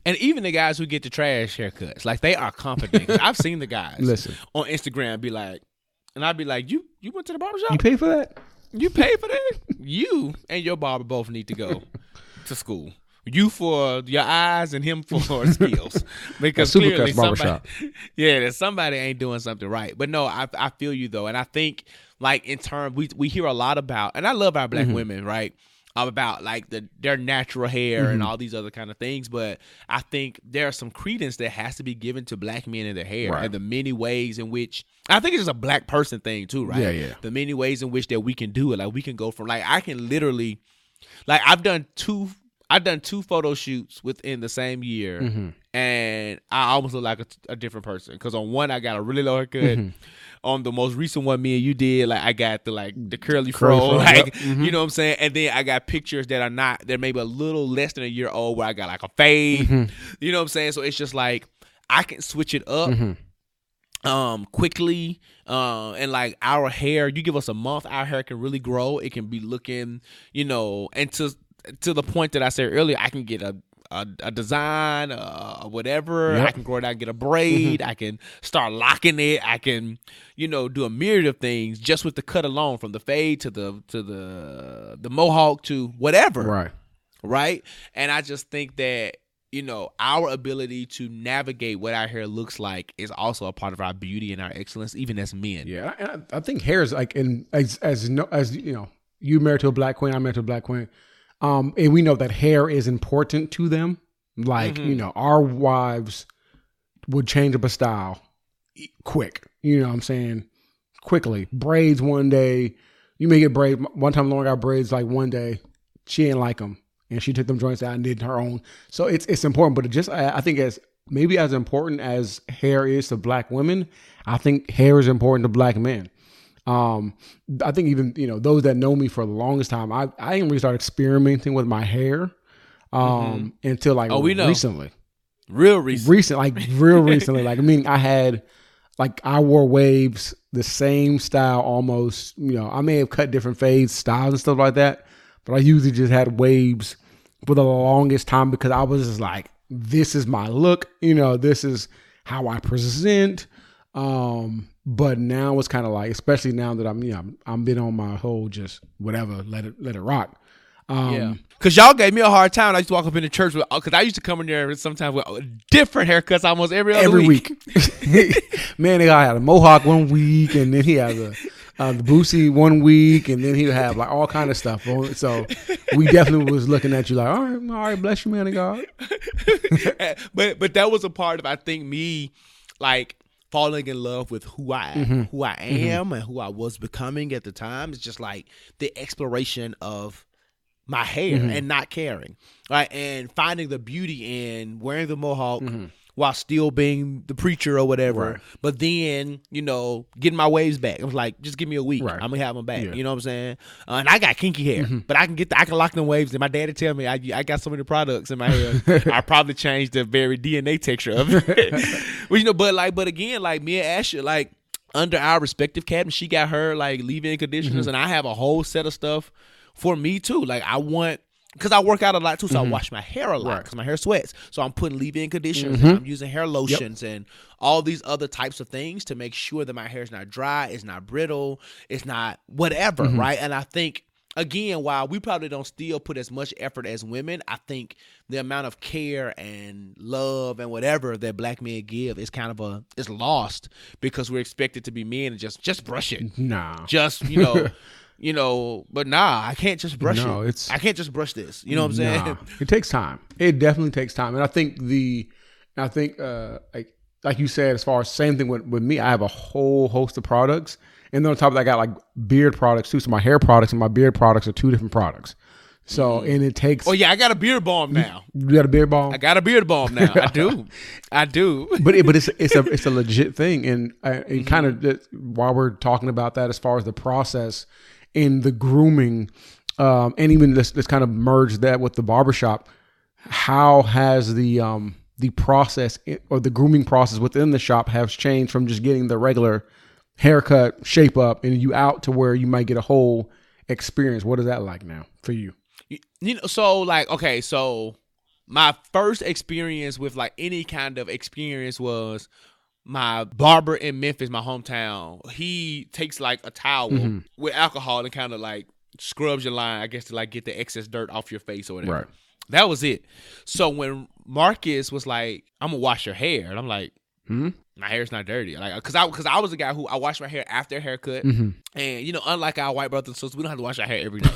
And even the guys who get the trash haircuts, like they are confident. I've seen the guys Listen. on Instagram be like, and I'd be like, "You you went to the barber shop? You pay for that? You pay for that? you and your barber both need to go to school. You for your eyes and him for skills, because clearly somebody, yeah, that somebody ain't doing something right. But no, I I feel you though, and I think like in terms we we hear a lot about, and I love our Mm-hmm. black women, right? About like the their natural hair Mm-hmm. and all these other kind of things, but I think there's some credence that has to be given to black men and their hair Right. and the many ways in which I think it's just a black person thing too, right? Yeah, yeah. The many ways in which that we can do it, like we can go from like I can literally like I've done two I've done two photo shoots within the same year, Mm-hmm. and I almost look like a, a different person. Because on one I got a really low haircut. Mm-hmm. On the most recent one, me and you did, like I got the like the curly, Curly fro, fro, like yep. Mm-hmm. you know what I'm saying. And then I got pictures that are not they're maybe a little less than a year old, where I got like a fade. Mm-hmm. You know what I'm saying? So it's just like I can switch it up um quickly uh and like our hair you give us a month our hair can really grow it can be looking you know and to to the point that i said earlier i can get a a, a design uh whatever i can grow it out get a braid i can start locking it i can you know do a myriad of things just with the cut alone from the fade to the to the the mohawk to whatever Right. right? And I just think that you know our ability to navigate what our hair looks like is also a part of our beauty and our excellence, even as men. Yeah, and I, I think hair is like in as as no as you know, you married to a black queen, I'm married to a black queen. Um, and we know that hair is important to them. Like you know, our wives would change up a style quick. You know what I'm saying? Quickly. Braids one day. You may get braids. One time Lauren got braids like one day. She didn't like them. And she took them joints out and did her own. So it's it's important. But it just I, I think as maybe as important as hair is to black women, I think hair is important to black men. Um, I think even you know those that know me for the longest time, I I didn't really start experimenting with my hair um until like Oh, we know. recently Real reason. recent, like real recently. Like I mean, I had like I wore waves the same style almost. You know, I may have cut different fades, styles, and stuff like that, but I usually just had waves for the longest time because I was just like, this is my look. You know, this is how I present. Um, but now it's kind of like, especially now that I'm, you know, I'm, I'm been on my whole just whatever, let it let it rock. Um, Yeah. Cause y'all gave me a hard time. I used to walk up in the church with, cause I used to come in there sometimes with different haircuts almost every other every week. week. Man, the guy had a mohawk one week, and then he had a uh, the boosie one week, and then he would have like all kind of stuff. So we definitely was looking at you like, all right, all right, bless you, man of God. but but that was a part of I think me like falling in love with who I Mm-hmm. who I am and who I was becoming at the time. It's just like the exploration of my hair Mm-hmm. and not caring. Right. And finding the beauty in wearing the mohawk Mm-hmm. While still being the preacher or whatever. Right. But then, you know, getting my waves back. I was like, just give me a week. Right. I'm gonna have them back. Yeah. Mm-hmm. You know what I'm saying? Uh, and I got kinky hair, but I can get the, I can lock them waves. And my daddy tell me I I got so many products in my hair. I probably changed the very DNA texture of it. well, you know, but like, but again, like me and Asher, like under our respective cabins, she got her like leave-in conditioners, Mm-hmm. and I have a whole set of stuff for me too. Like I want. Because I work out a lot too, so I wash my hair a lot Mm-hmm. Right. Mm-hmm. because my hair sweats. So I'm putting leave-in conditioners, and I'm using hair lotions and all these other types of things to make sure that my hair is not dry, it's not brittle, it's not whatever, Mm-hmm. right? And I think again, while we probably don't still put as much effort as women, I think the amount of care and love and whatever that black men give is kind of a is lost because we're expected to be men and just just brush it, Nah, just you know. You know, but nah, I can't just brush No, it. it's- I can't just brush this. You know what I'm saying? It takes time. It definitely takes time, and I think the, I think uh, like like you said, as far as same thing with with me, I have a whole host of products, and then on top of that, I got like beard products too. So my hair products and my beard products are two different products. So and it takes. Oh yeah, I got a beard balm now. you got a beard balm. I got a beard balm now. I do. I do. but it, but it's it's a it's a legit thing, and uh, and kind of while we're talking about that, as far as the process in the grooming, um, and even let's let's kind of merge that with the barbershop. How has the um the process or the grooming process within the shop has changed from just getting the regular haircut, shape up, and you out to where you might get a whole experience? What is that like now for you? You- know so like okay so my first experience with like any kind of experience was my barber in memphis my hometown he takes like a towel Mm-hmm. with alcohol and kind of like scrubs your line i guess to like get the excess dirt off your face or whatever Right. that was it so when marcus was like i'm gonna wash your hair and i'm like Hmm? My hair's not dirty. Like, cause I, cause I was a guy who I wash my hair after a haircut, Mm-hmm. and you know, unlike our white brothers and sisters, we don't have to wash our hair every day.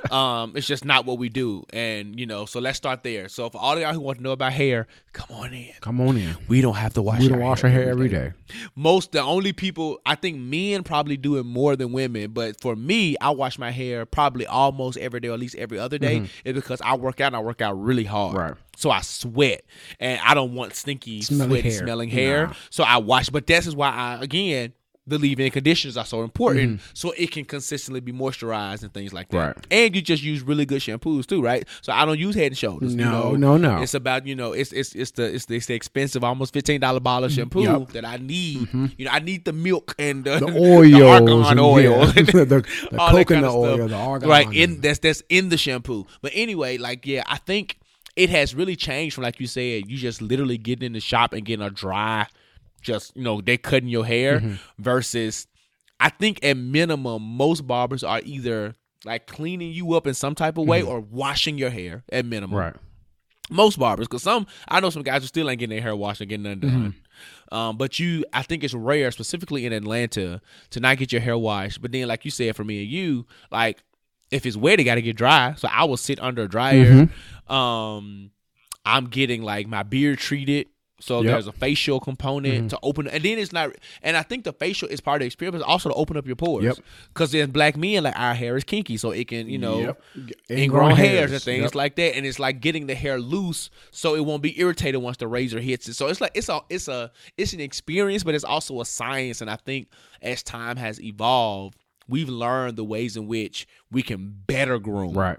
um, it's just not what we do, and you know, so let's start there. So for all of y'all who want to know about hair, come on in. Come on in. We don't have to wash. We our don't wash our hair every day. Most the only people I think men probably do it more than women, but for me, I wash my hair probably almost every day, or at least every other day, is because I work out and I work out really hard. Mm-hmm. Right. So I sweat, and I don't want stinky, Smelly sweaty, hair. smelling hair. Nah. So I wash. But this is why I again the leave-in conditioners are so important, Mm-hmm. so it can consistently be moisturized and things like that. Right. And you just use really good shampoos too, right? So I don't use Head and Shoulders. you No, know? no, no. It's about you know it's it's it's the it's the, it's the expensive almost fifteen dollar bottle of shampoo Yep. that I need. You know I need the milk and the, the oils, the argan oil, yeah, the, the that kind coconut of oil, the argan, oil. right? In that's that's in the shampoo. But anyway, like yeah, I think it has really changed from like you said, you just literally getting in the shop and getting a dry, just you know they cutting your hair Mm-hmm. versus. I think at minimum most barbers are either like cleaning you up in some type of way or washing your hair at minimum. Right. most barbers because some i know some guys who still ain't getting their hair washed and getting nothing done. Um, but you i think it's rare specifically in atlanta to not get your hair washed. But then like you said for me and you like if it's wet it got to get dry. So i will sit under a dryer. Um i'm getting like my beard treated So Yep. there's a facial component mm-hmm. to open, and then it's not. And I think the facial is part of the experience, also to open up your pores. Yep. Because then black men, like our hair is kinky, so it can, you know, Yep. ingrown Ingrown hairs hairs. and things Yep. like that. And it's like getting the hair loose, so it won't be irritated once the razor hits it. So it's like it's a it's a it's an experience, but it's also a science. And I think as time has evolved, we've learned the ways in which we can better groom. Right.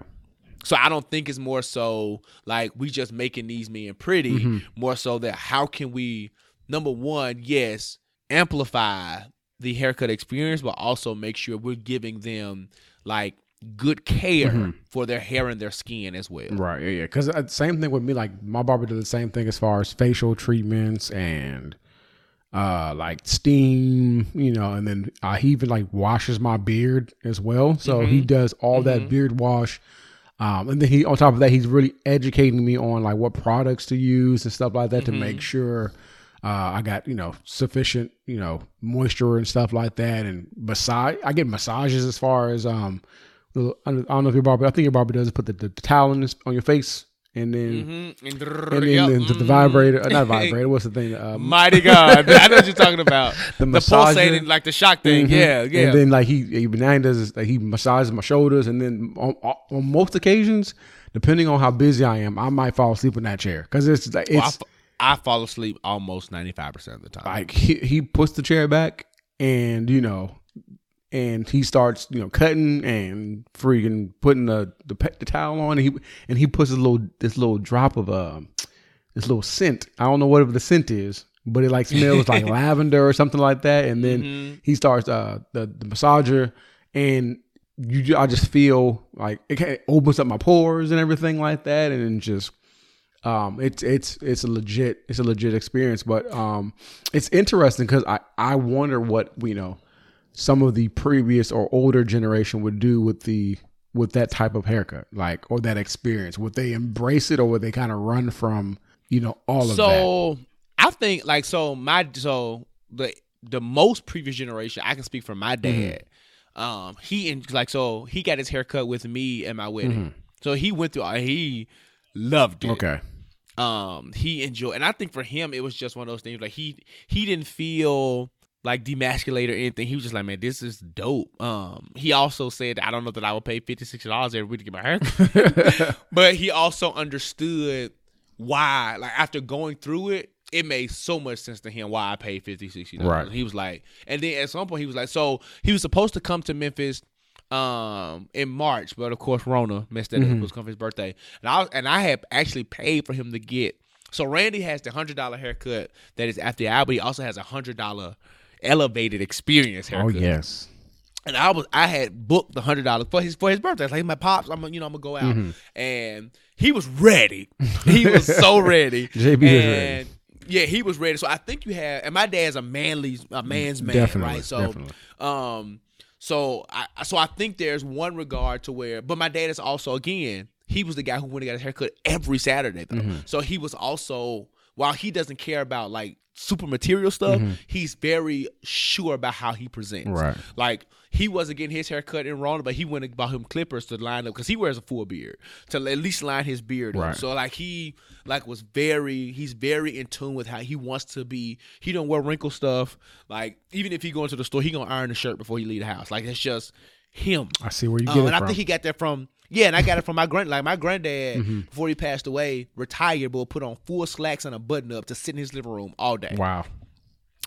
So I don't think it's more so like we just making these men pretty, Mm-hmm. more so that how can we number one, yes, amplify the haircut experience, but also make sure we're giving them like good care for their hair and their skin as well. Mm-hmm. Right. Yeah. Yeah. Because uh, same thing with me. Like my barber did the same thing as far as facial treatments and uh like steam, you know, and then uh, he even like washes my beard as well. So he does all that beard wash. Um, and then he on top of that, he's really educating me on like what products to use and stuff like that to make sure uh, I got you know sufficient you know moisture and stuff like that. And massage, I get massages as far as um, I don't know if your barber, I think your barber does put the, the towel this, on your face and then Mm-hmm. And, and then the, the vibrator, uh, not vibrator, what's the thing? Um, Mighty God, I know what you're talking about. The the, pulsating, like the shock thing. Mhm. Yeah, yeah. And then like he, he now he does is like he massages my shoulders, and then on, on most occasions, depending on how busy I am, I might fall asleep in that chair because it's like Well, I it's f- I fall asleep almost 95% of the time. like he, he puts the chair back, and you know, and he starts you know cutting and freaking putting the the, the towel on, and he and he puts a little this little drop of um this little scent. I don't know whatever the scent is, but it like smells like lavender or something like that. And then Mm-hmm. he starts uh the the massager, and you I just feel like it, opens up my pores and everything like that, and then just um it's it's it's a legit it's a legit experience. But um it's interesting because I I wonder what you know some of the previous or older generation would do with the with that type of haircut, like or that experience. Would they embrace it or would they kind of run from you know all of that? so I think like so my so the the most previous generation I can speak for my Mm-hmm. dad. Um, he and like so he got his haircut with me at my wedding. Mm-hmm. So he went through. uh, He loved it. Okay. um he enjoyed and i think for him it was just one of those things like he he didn't feel like demasculated or anything he was just like man this is dope um he also said i don't know that i would pay fifty six dollars every week to get my hair but he also understood why like after going through it it made so much sense to him why i paid 50 60 dollars Right. He was like and then at some point he was like so he was supposed to come to memphis um in March, but of course Rona messed that up. It was coming for his birthday, and I was, and I had actually paid for him to get. So Randy has the hundred dollar haircut that is after the but he also has a hundred dollar elevated experience Oh yes. And I was I had booked the hundred dollars for his for his birthday. It's like my pops, I'm gonna- you know I'm gonna go out, Mm-hmm. and he was ready. He was so ready. JB was ready. yeah, he was ready. So I think you have, and my dad's a manly, a man's man, Definitely, right? So, definitely. um, so I so I think there's one regard to where, but my dad is also again, he was the guy who went and got his haircut every Saturday though. Mm-hmm. So he was also while he doesn't care about like super material stuff, he's very sure about how he presents. Mm-hmm. Right. Like he wasn't getting his hair cut in Rona, but he went and bought him clippers to line up because he wears a full beard to at least line his beard up. Right. So like he like was very he's very in tune with how he wants to be. He don't wear wrinkle stuff. Like even if he go into the store, he gonna iron the shirt before he leave the house. Like it's just him. I see where you Um, get and it I think he got that from yeah, and I got it from my grand like my granddad Mm-hmm. before he passed away, retired, but put on full slacks and a button up to sit in his living room all day. wow.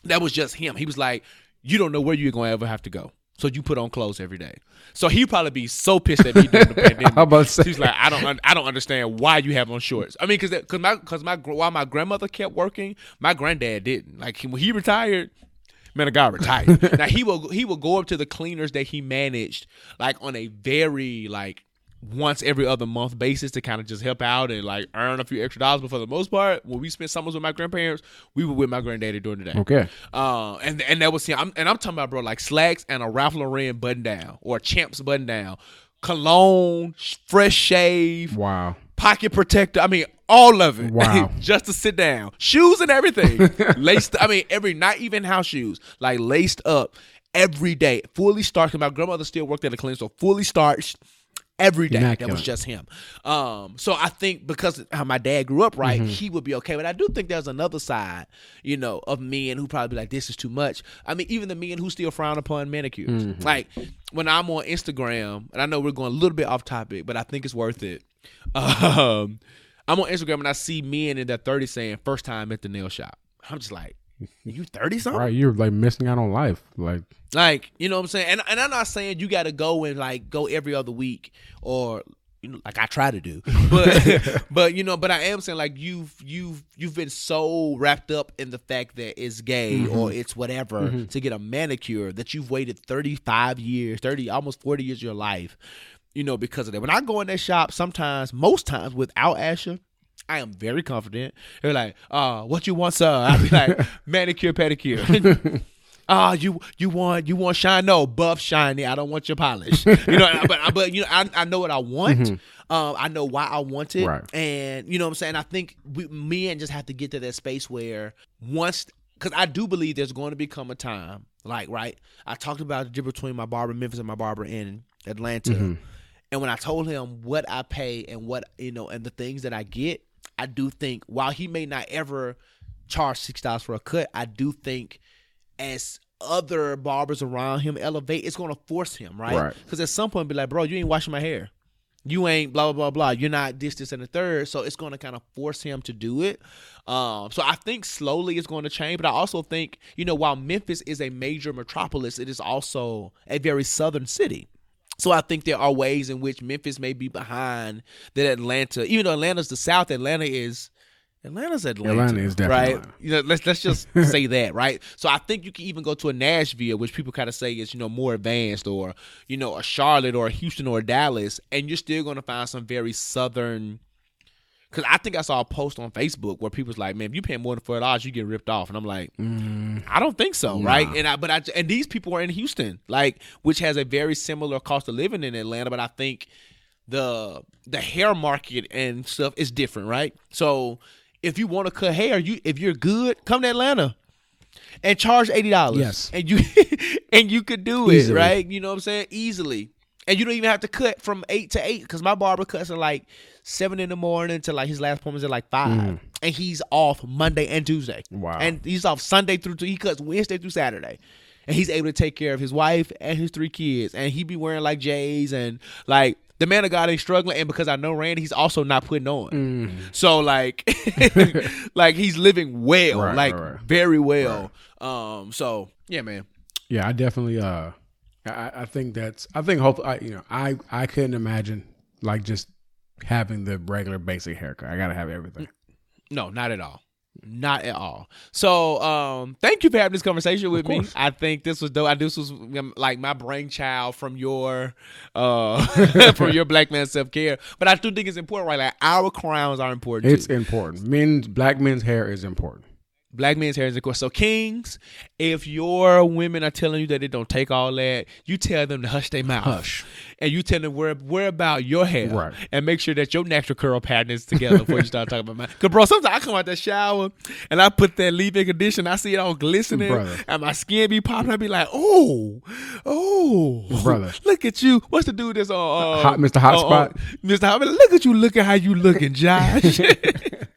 That was just him. He was like, You don't know where you're gonna ever have to go. So you put on clothes every day. So he'd probably be so pissed at me during the pandemic. About to. He's like, I don't, I don't understand why you have on shorts. I mean, because, because my, because my, while my grandmother kept working, my granddad didn't. Like he, when he retired, man, a guy retired. now he will, he will go up to the cleaners that he managed, like on a very like once every other month basis to kind of just help out and like earn a few extra dollars. But for the most part, when we spent summers with my grandparents, we were with my granddaddy during the day. Okay. Uh, and and that was him. I'm, and I'm talking about bro, like slacks and a Ralph Lauren button down or a Chaps button down, cologne, fresh shave, Wow. pocket protector. I mean, all of it. Wow. just to sit down, shoes and everything, laced. I mean, every not even house shoes, like laced up every day, fully starched. My grandmother still worked at a clinic, so fully starched. Every day that was just him. Um, so I think because how my dad grew up right, Mm-hmm. he would be okay. But I do think there's another side, you know, of men who probably be like, this is too much. I mean, even the men who still frown upon manicures. Mm-hmm. Like when I'm on Instagram, and I know we're going a little bit off topic, but I think it's worth it. Um, I'm on Instagram and I see men in their 30s saying first time at the nail shop. I'm just like, you 30 something? Right, you're like missing out on life. Like Like, you know what I'm saying? And and I'm not saying you got to go and like go every other week or you know, like I try to do. But but you know, but I am saying like you've you've you've been so wrapped up in the fact that it's gay mm-hmm. or it's whatever mm-hmm. to get a manicure that you've waited 35 years, 30 almost 40 years of your life, you know, because of that. When I go in that shop, sometimes, most times without Asher, I am very confident. They're like, uh, what you want, sir? I'll be like, manicure, pedicure. Ah, you you want you want shine? No, buff shiny. I don't want your polish. You know, but but you know, I, I know what I want. Um, I know why I want it, Right. and you know what I'm saying. I think we, men just have to get to that space where once, because I do believe there's going to become a time, like right. I talked about the difference between my barber in Memphis and my barber in Atlanta, and when I told him what I pay and what you know and the things that I get, I do think while he may not ever charge six dollars for a cut, I do think as other barbers around him elevate, it's gonna force him, right? Right. Because at some point, be like, bro, you ain't washing my hair. You ain't blah blah blah blah. You're not this, this, and the third. So it's gonna kind of force him to do it. Um, so I think slowly it's going to change. But I also think, you know, while Memphis is a major metropolis, it is also a very southern city. So I think there are ways in which Memphis may be behind that Atlanta, even though Atlanta's the South, Atlanta is Atlanta's Atlanta. Atlanta is definitely right. Atlanta. You know, let's let's just say that, right? So I think you can even go to a Nashville, which people kind of say is you know more advanced, or you know a Charlotte or a Houston or a Dallas, and you're still going to find some very southern. Because I think I saw a post on Facebook where people's like, "Man, if you pay more than four dollars, you get ripped off," and I'm like, mm-hmm. I don't think so, right? And I but I and these people are in Houston, like which has a very similar cost of living in Atlanta, but I think the the hair market and stuff is different, right? So if you want to cut hair, you if you're good, come to Atlanta and charge eighty dollars. Yes. and you and you could do it, Easily. right? You know what I'm saying? Easily. And you don't even have to cut from eight to eight because my barber cuts at like seven in the morning to like his last appointment's at like five, and he's off Monday and Tuesday. Wow. And he's off Sunday through he cuts Wednesday through Saturday. And he's able to take care of his wife and his three kids. And he be wearing like J's and like the man of God ain't struggling. And because I know Randy, he's also not putting on. So like like he's living well. Right, like right, right. very well. Um so yeah, man. Yeah, I definitely. Uh, I, I think that's. I think hope. I, you know, I I couldn't imagine like just having the regular basic haircut. I gotta have everything. No, not at all. Not at all. So, um, thank you for having this conversation with me. I think this was dope. I this was um, like my brainchild from your, uh, from your black man self care. But I do think it's important, right? Like our crowns are important. It's too. important. Men's black men's hair is important. Black men's hair is of course. So kings, if your women are telling you that they don't take all that, you tell them to hush their mouth. Hush. And you tell them where where about your hair. Right. And make sure that your natural curl pattern is together before you start talking about mine. Cause bro, sometimes I come out the shower and I put that leave-in conditioner, I see it all glistening, Brother. and my skin be popping. I be like, oh, oh, Brother. look at you. What's the dude that's on uh, Hot- Mr. Hot uh, uh, Mr. Hot Look at you. Look at how you looking, Josh.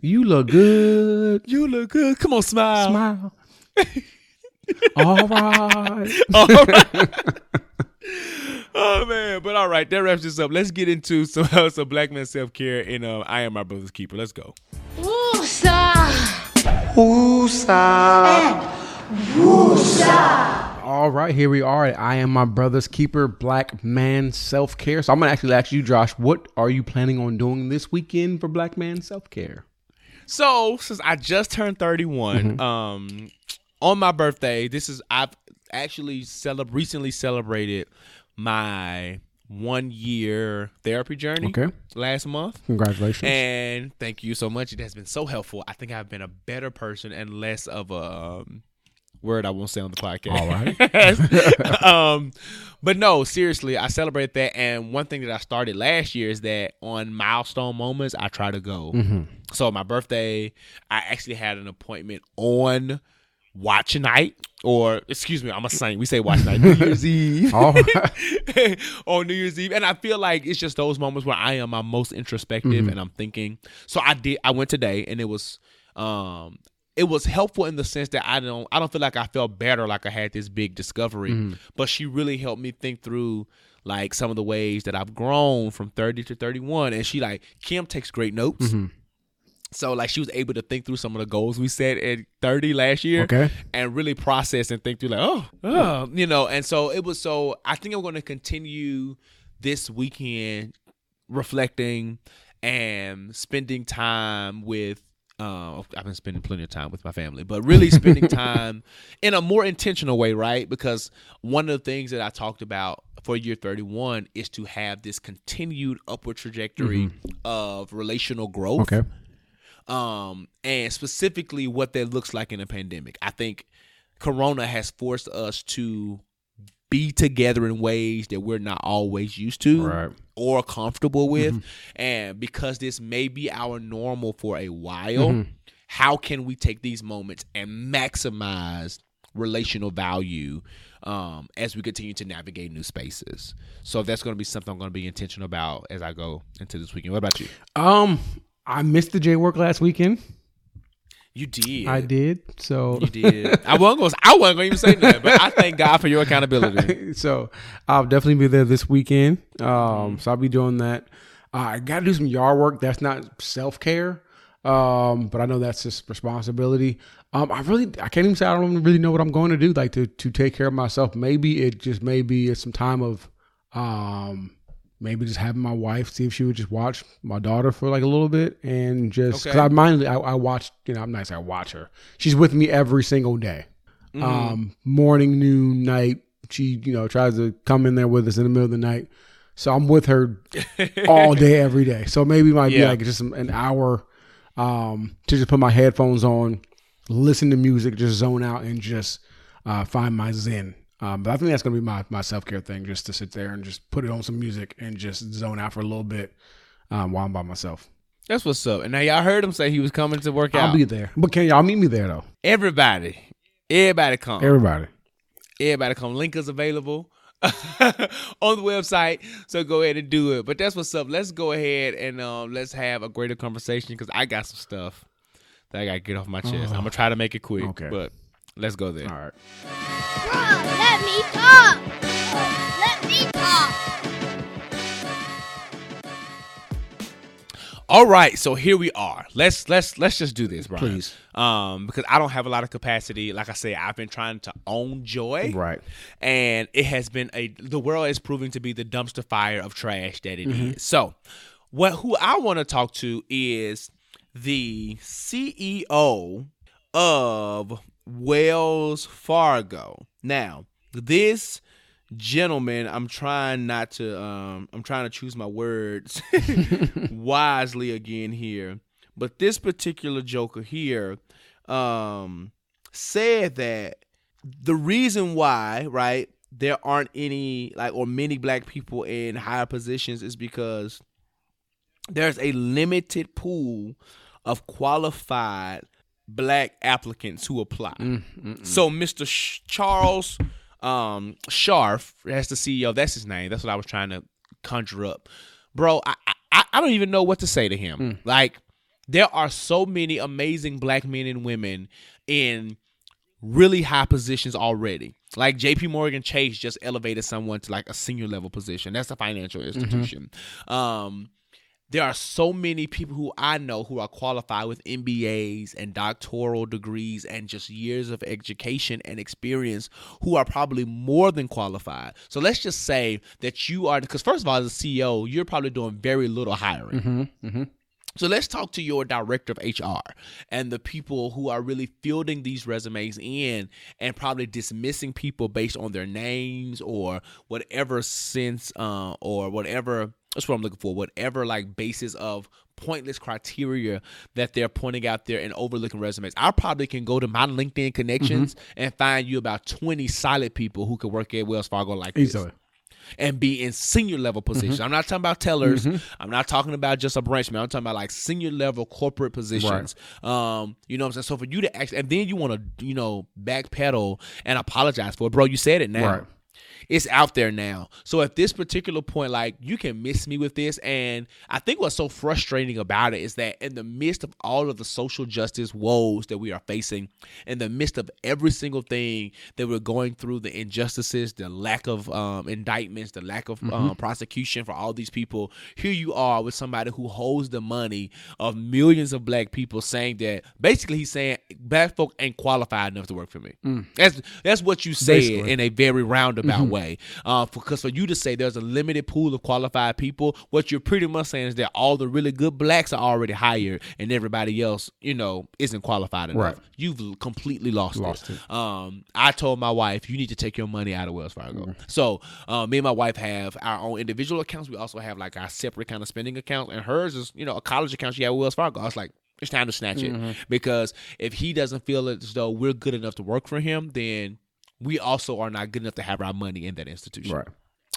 You look good. you look good. Come on, smile. Smile. All right. All right. oh man, but all right, that wraps this up. Let's get into some some black man self care in uh, I am my brother's keeper. Let's go. Woo! All right, here we are. at I am my brother's keeper, black man self care. So I'm gonna actually ask you, Josh, what are you planning on doing this weekend for black man self care? So since I just turned 31, um, on my birthday, this is I've actually celeb- recently celebrated my one year therapy journey. Okay. last month. Congratulations. And thank you so much. It has been so helpful. I think I've been a better person and less of a um, word I won't say on the podcast. All right. um, but no, seriously, I celebrate that. And one thing that I started last year is that on milestone moments, I try to go. Mm-hmm. So my birthday, I actually had an appointment on watch night, or excuse me, I'm a saint. We say watch night, New Year's Eve, All right. on New Year's Eve, and I feel like it's just those moments where I am my most introspective, and I'm thinking. So I did. I went today, and it was, um, it was helpful in the sense that I don't, I don't feel like I felt better, like I had this big discovery, mm-hmm. but she really helped me think through. Like some of the ways that I've grown from 30 to 31. And she like, Kim takes great notes. Mm-hmm. So like she was able to think through some of the goals we set at 30 last year Okay. and really process and think through like, oh, oh, you know, and so it was so I think I'm gonna continue this weekend reflecting and spending time with uh, I've been spending plenty of time with my family, but really spending time in a more intentional way, right? Because one of the things that I talked about for year 31 is to have this continued upward trajectory of relational growth Okay. um, and specifically what that looks like in a pandemic. I think Corona has forced us to be together in ways that we're not always used to Right. or comfortable with. And because this may be our normal for a while, how can we take these moments and maximize relational value um, as we continue to navigate new spaces? So that's going to be something I'm going to be intentional about as I go into this weekend. What about you? Um, I missed the J work last weekend. You did. I did. So You did. I wasn't gonna. I wasn't gonna even say that, but I thank God for your accountability. so I'll definitely be there this weekend. Um, so I'll be doing that. Uh, I got to do some yard work. That's not self care, um, but I know that's just responsibility. Um, I really, I can't even say I don't really know what I'm going to do. Like to to take care of myself. Maybe it just maybe it's some time of, um, maybe just having my wife see if she would just watch my daughter for like a little bit and just because Okay. I mind I, I watch you know I'm nice I watch her. She's with me every single day um, morning, noon, night. She, you know, tries to come in there with us in the middle of the night. So I'm with her all day, every day. So maybe it might be like just an hour um, to just put my headphones on, listen to music, just zone out and just uh, find my zen. Um, but I think that's gonna be my my self care thing, just to sit there and just put it on some music and just zone out for a little bit um, while I'm by myself. That's what's up. And now y'all heard him say he was coming to work out. I'll be there, but can y'all meet me there though? everybody, everybody come. Everybody. everybody come. Link is available on the website, so go ahead and do it. But that's what's up. Let's go ahead and um, let's have a greater conversation because I got some stuff that I got to get off my chest. I'm gonna try to make it quick, Okay. but let's go there. All right. Bruh, let me talk. Let me talk. All right, so here we are. Let's let's let's just do this, Brian. Please. Um, because I don't have a lot of capacity. Like I say, I've been trying to own joy. Right. And it has been a the world is proving to be the dumpster fire of trash that it is. So what who I want to talk to is the CEO of Wells Fargo. Now, this gentleman, I'm trying not to um I'm trying to choose my words wisely again here. But this particular joker here um said that the reason why, right, there aren't any like or many black people in higher positions is because there's a limited pool of qualified black applicants who apply. Mm, mm, mm. So Mr. Sh- Charles um Scharf, that's the CEO, that's his name. That's what I was trying to conjure up. Bro, I I, I don't even know what to say to him. Like there are so many amazing black men and women in really high positions already. Like JP Morgan Chase just elevated someone to like a senior level position. That's a financial mm-hmm. institution. Um there are so many people who I know who are qualified with MBAs and doctoral degrees and just years of education and experience who are probably more than qualified. So let's just say that you are, because first of all, as a CEO, you're probably doing very little hiring. So let's talk to your director of HR and the people who are really fielding these resumes in and probably dismissing people based on their names or whatever sense uh, or whatever that's what I'm looking for, whatever like basis of pointless criteria that they're pointing out there and overlooking resumes. I probably can go to my LinkedIn connections mm-hmm. and find you about 20 solid people who could work at Wells Fargo like this. And be in senior level mm-hmm. positions. I'm not talking about tellers. Mm-hmm. I'm not talking about just a branch man. I'm talking about like senior level corporate positions. Um, you know what I'm saying? So for you to actually, and then you want to, you know, backpedal and apologize for it, bro. You said it now. Right. It's out there now. So at this particular point, like you can miss me with this. And I think what's so frustrating about it is that in the midst of all of the social justice woes that we are facing, in the midst of every single thing that we're going through, the injustices, the lack of um, indictments, the lack of um, prosecution for all these people, here you are with somebody who holds the money of millions of black people saying that basically he's saying black folk ain't qualified enough to work for me. That's that's what you said Basically. in a very roundabout way. Uh, because for you to say there's a limited pool of qualified people, what you're pretty much saying is that all the really good blacks are already hired and everybody else, you know, isn't qualified enough. Right. You've completely lost, Lost it. Um, I told my wife, you need to take your money out of Wells Fargo. Mm-hmm. So uh, me and my wife have our own individual accounts. We also have like our separate kind of spending accounts, and hers is, you know, a college account she had with Wells Fargo. I was like, it's time to snatch Mm-hmm. it because if he doesn't feel as though we're good enough to work for him, then we also are not good enough to have our money in that institution. Right.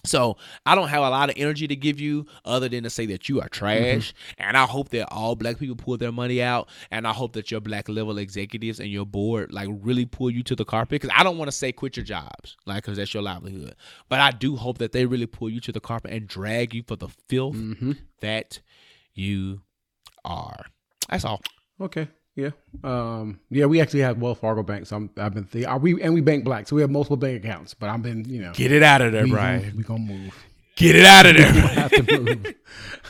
So I don't have a lot of energy to give you other than to say that you are trash. Mm-hmm. And I hope that all black people pull their money out. And I hope that your black level executives and your board like really pull you to the carpet. Because I don't want to say quit your jobs, like because that's your livelihood. But I do hope that they really pull you to the carpet and drag you for the filth mm-hmm. that you are. That's all. Okay. Yeah. Um. Yeah. We actually have Wells Fargo Bank. So I'm, I've been th- are we and we bank black, so we have multiple bank accounts. But I've been, you know, Get it out of there, we, Brian. We gonna move. Get it out of there. have to move.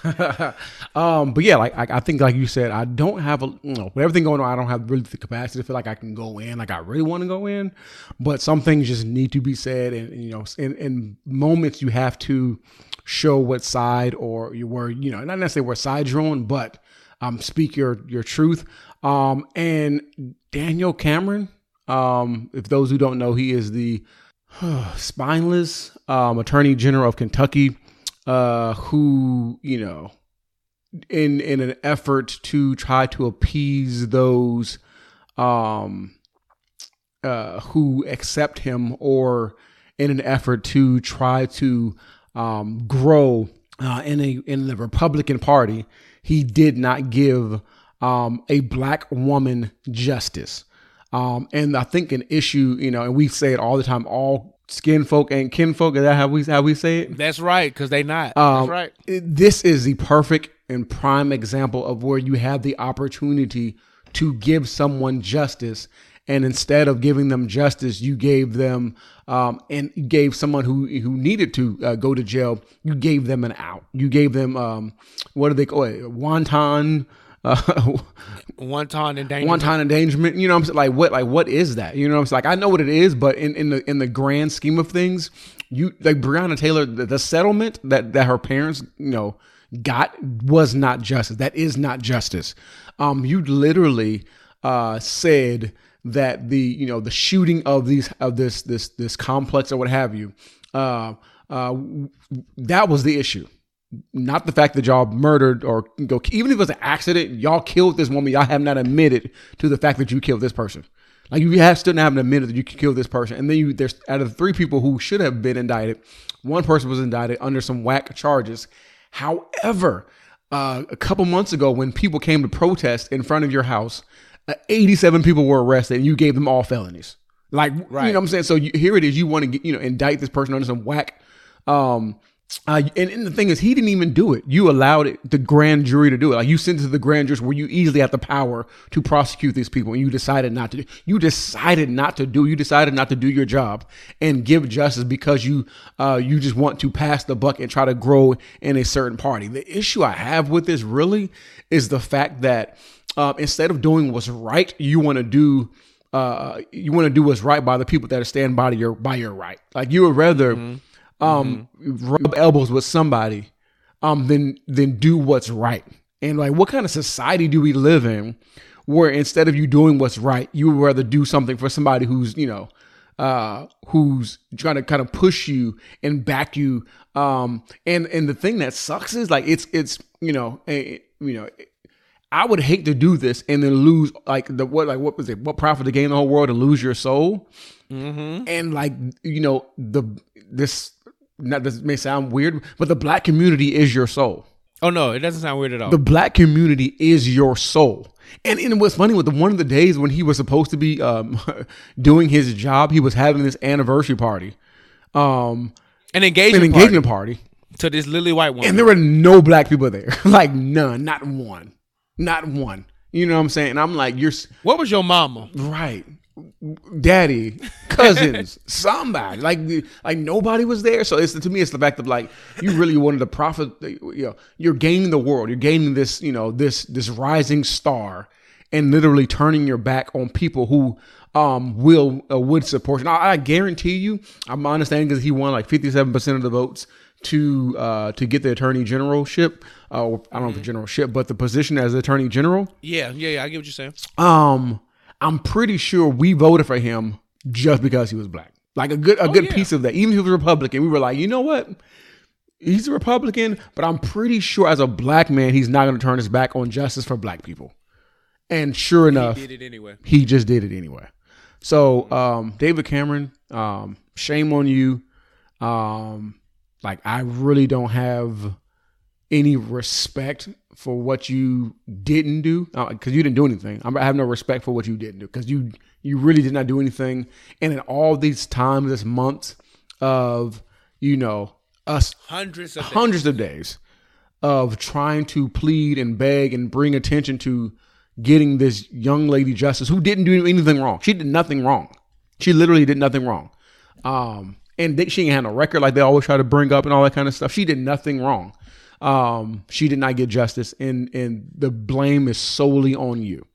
um, but yeah, like I, I think, like you said, I don't have a you know with everything going on. I don't have really the capacity to feel like I can go in, like I really want to go in. But some things just need to be said, and, and, you know, in, in moments you have to show what side or you were, you know, not necessarily what side you're on, but um, speak your your truth. Um, and Daniel Cameron, um, if those who don't know, he is the spineless um, attorney general of Kentucky, uh, who you know, in in an effort to try to appease those um, uh, who accept him, or in an effort to try to um, grow uh, in a in the Republican Party, he did not give um, a black woman justice. Um, and I think an issue, you know, and we say it all the time, all skin folk and kinfolk. Is that how we how we say it? That's right, because they not. Um, That's right. it- This is the perfect and prime example of where you have the opportunity to give someone justice, and instead of giving them justice, you gave them um, and gave someone who who needed to uh, go to jail. You gave them an out. You gave them um, what do they call it? Wanton. Uh, danger. wanton endangerment. You know what I'm saying? Like what like what is that? You know what I'm saying? Like I know what it is, but in, in the in the grand scheme of things, you like Breonna Taylor, the, the settlement that that her parents, you know, got was not justice. That is not justice. Um, you literally uh said that the you know the shooting of these of this this this complex or what have you, uh uh that was the issue not the fact that y'all murdered or go even if it was an accident y'all killed this woman y'all have not admitted to the fact that you killed this person. Like you have still not haven't admitted that you killed this person. And then you there's out of the three people who should have been indicted one person was indicted under some whack charges. However uh, a couple months ago when people came to protest in front of your house uh, 87 people were arrested and you gave them all felonies. Like right. you know what i'm saying? So you, here it is you want to get you know indict this person under some whack um uh, and, and the thing is, he didn't even do it. You allowed it, the grand jury to do it. Like you sent it to the grand jury where you easily had the power to prosecute these people, and you decided not to. do You decided not to do. You decided not to do your job and give justice because you uh, you just want to pass the buck and try to grow in a certain party. The issue I have with this really is the fact that uh, instead of doing what's right, you want to do uh, you want to do what's right by the people that are stand by your by your right. Like you would rather um rub elbows with somebody um than than do what's right. And like what kind of society do we live in where instead of you doing what's right, you would rather do something for somebody who's, you know, uh who's trying to kind of push you and back you um and and the thing that sucks is like it's it's you know a, you know I would hate to do this and then lose like the what like what was it what profit to gain the whole world and lose your soul? And like you know the this not this may sound weird, but the black community is your soul. Oh no, it doesn't sound weird at all. The black community is your soul. And, and what's funny with the one of the days when he was supposed to be um, doing his job, he was having this anniversary party, um, An an engagement, engagement party party, to this lily white woman. and there were no black people there, like none, not one, not one. You know what I'm saying? And I'm like, you're what was your mama? right, daddy, cousins, somebody. Like, like nobody was there. So it's to me, it's the fact of like you really wanted to profit. You know, you're gaining the world. You're gaining this. You know, this this rising star, and literally turning your back on people who um will uh, would support you. Now, I guarantee you, I'm understanding because he won like 57 percent of the votes to uh to get the attorney generalship. Uh, I don't know if the generalship, but the position as attorney general Yeah, yeah, yeah. I get what you're saying. um, I'm pretty sure we voted for him just because he was black. Like a good a good yeah. piece of that. Even if he was Republican, we were like, you know what? He's a Republican, but I'm pretty sure as a black man, he's not going to turn his back on justice for black people. And sure enough, he Did it anyway. he just did it anyway. So, um, David Cameron, um, shame on you. Um, like I really don't have any respect for what you didn't do because you didn't do anything. I'm- have no respect for what you didn't do because you you really did not do anything. And in all these times, this months of you know us Hundreds of hundreds of days of trying to plead and beg and bring attention to getting this young lady justice who didn't do anything wrong. She did nothing wrong. She literally did nothing wrong. Um, and they, she ain't had no record like they always try to bring up and all that kind of stuff. She did nothing wrong. Um, she did not get justice, and and the blame is solely on you.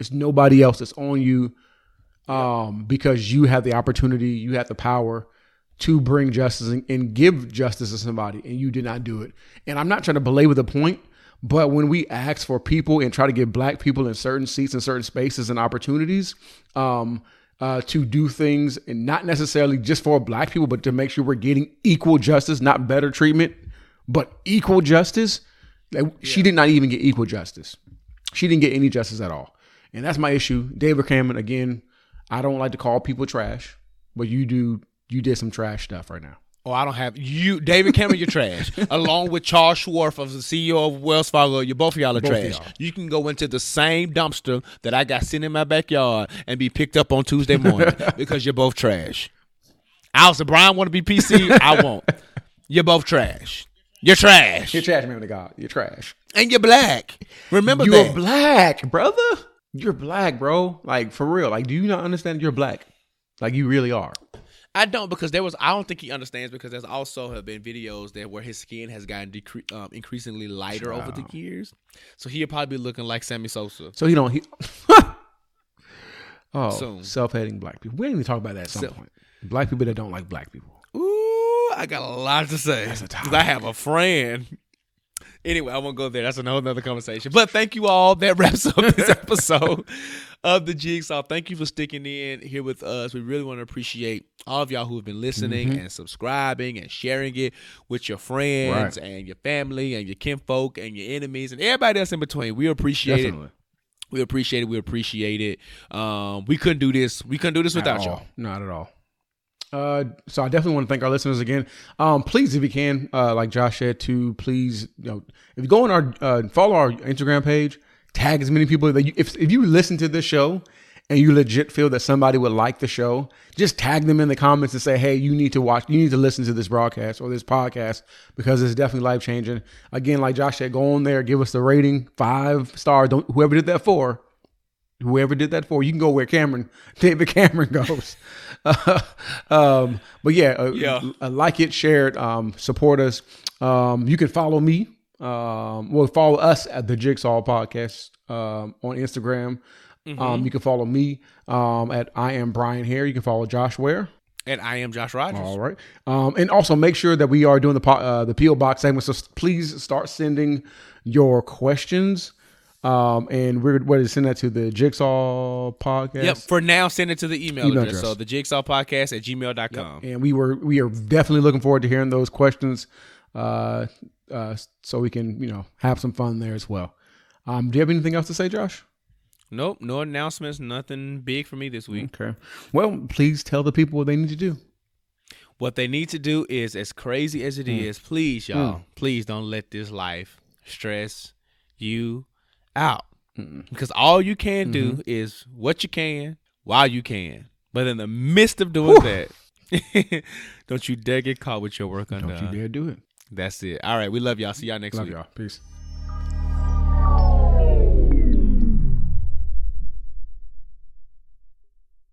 It's nobody else. It's on you, um, because you have the opportunity, you have the power to bring justice and, and give justice to somebody, and you did not do it. And I'm not trying to belabor the point, but when we ask for people and try to get black people in certain seats and certain spaces and opportunities, um, uh, to do things and not necessarily just for black people, but to make sure we're getting equal justice, not better treatment, but equal justice. Like, She did not even get equal justice. She didn't get any justice at all. And that's my issue. David Cameron, again, I don't like to call people trash, but you do, you did some trash stuff right now. Oh, I don't have you, David Cameron. You're trash. Along with Charles Schwartz, of the CEO of Wells Fargo, you both of y'all are Both trash. y'all. You can go into the same dumpster that I got sitting in my backyard and be picked up on Tuesday morning because you're both trash. Alice and Brian want to be PC. I won't. You're both trash. You're trash, You're trash, man of God. You're trash. and you're black. Remember You're that. black, brother. You're black, bro. Like for real. Like, do you not understand you're black? Like you really are. I don't because there was. I don't think he understands because there's also have been videos that where his skin has gotten decre- um, increasingly lighter over the years. So he'll probably be looking like Sammy Sosa. So he don't. He, oh, Soon. self-hating black people. We didn't even talk about that at some So- point. Black people that don't like black people. Ooh, I got a lot to say. That's a 'Cause I have a friend. Anyway, I won't go there. That's a whole nother conversation. But thank you all. That wraps up this episode of the Jigsaw. Thank you for sticking in here with us. We really want to appreciate all of y'all who have been listening Mm-hmm. and subscribing and sharing it with your friends and your family and your kinfolk and your enemies and everybody else in between. We appreciate Definitely. it. We appreciate it. We appreciate it. Um, we couldn't do this. We couldn't do this without y'all. all. Not at all. Uh, so I definitely want to thank our listeners again. Um, please, if you can, uh, like Josh said, to please, you know, if you go on our uh, follow our Instagram page, tag as many people that you, if if you listen to this show and you legit feel that somebody would like the show, just tag them in the comments and say, hey, you need to watch, you need to listen to this broadcast or this podcast because it's definitely life changing. Again, like Josh said, go on there, give us the rating five star. Don't whoever did that for whoever did that for you can go where Cameron David Cameron goes. um, but yeah, uh, Yeah. uh, like it, share it, um, support us. Um, you can follow me. Um, well, follow us at the Jigsaw Podcast um, on Instagram. Um, you can follow me um, at I am Brian Hare. You can follow Josh Ware. And I am Josh Rogers. All right. Um, and also make sure that we are doing the po- uh, the PO box segment. So please start sending your questions. Um, and we're ready to send that to the Jigsaw podcast. Yep. For now, send it to the email, Email address. address. So the jigsaw podcast at gmail.com. And we were we are definitely looking forward to hearing those questions, uh, uh, so we can you know have some fun there as well. Um, do you have anything else to say, Josh? Nope. No announcements. Nothing big for me this week. Okay. Well, please tell the people what they need to do. What they need to do is, as crazy as it is, please, y'all, please don't let this life stress you out. Because all you can do mm-hmm. is what you can while you can. But in the midst of doing that, don't you dare get caught with your work undone. Don't you dare do it. That's it. All right. We love y'all. See y'all next Love week. y'all. Peace.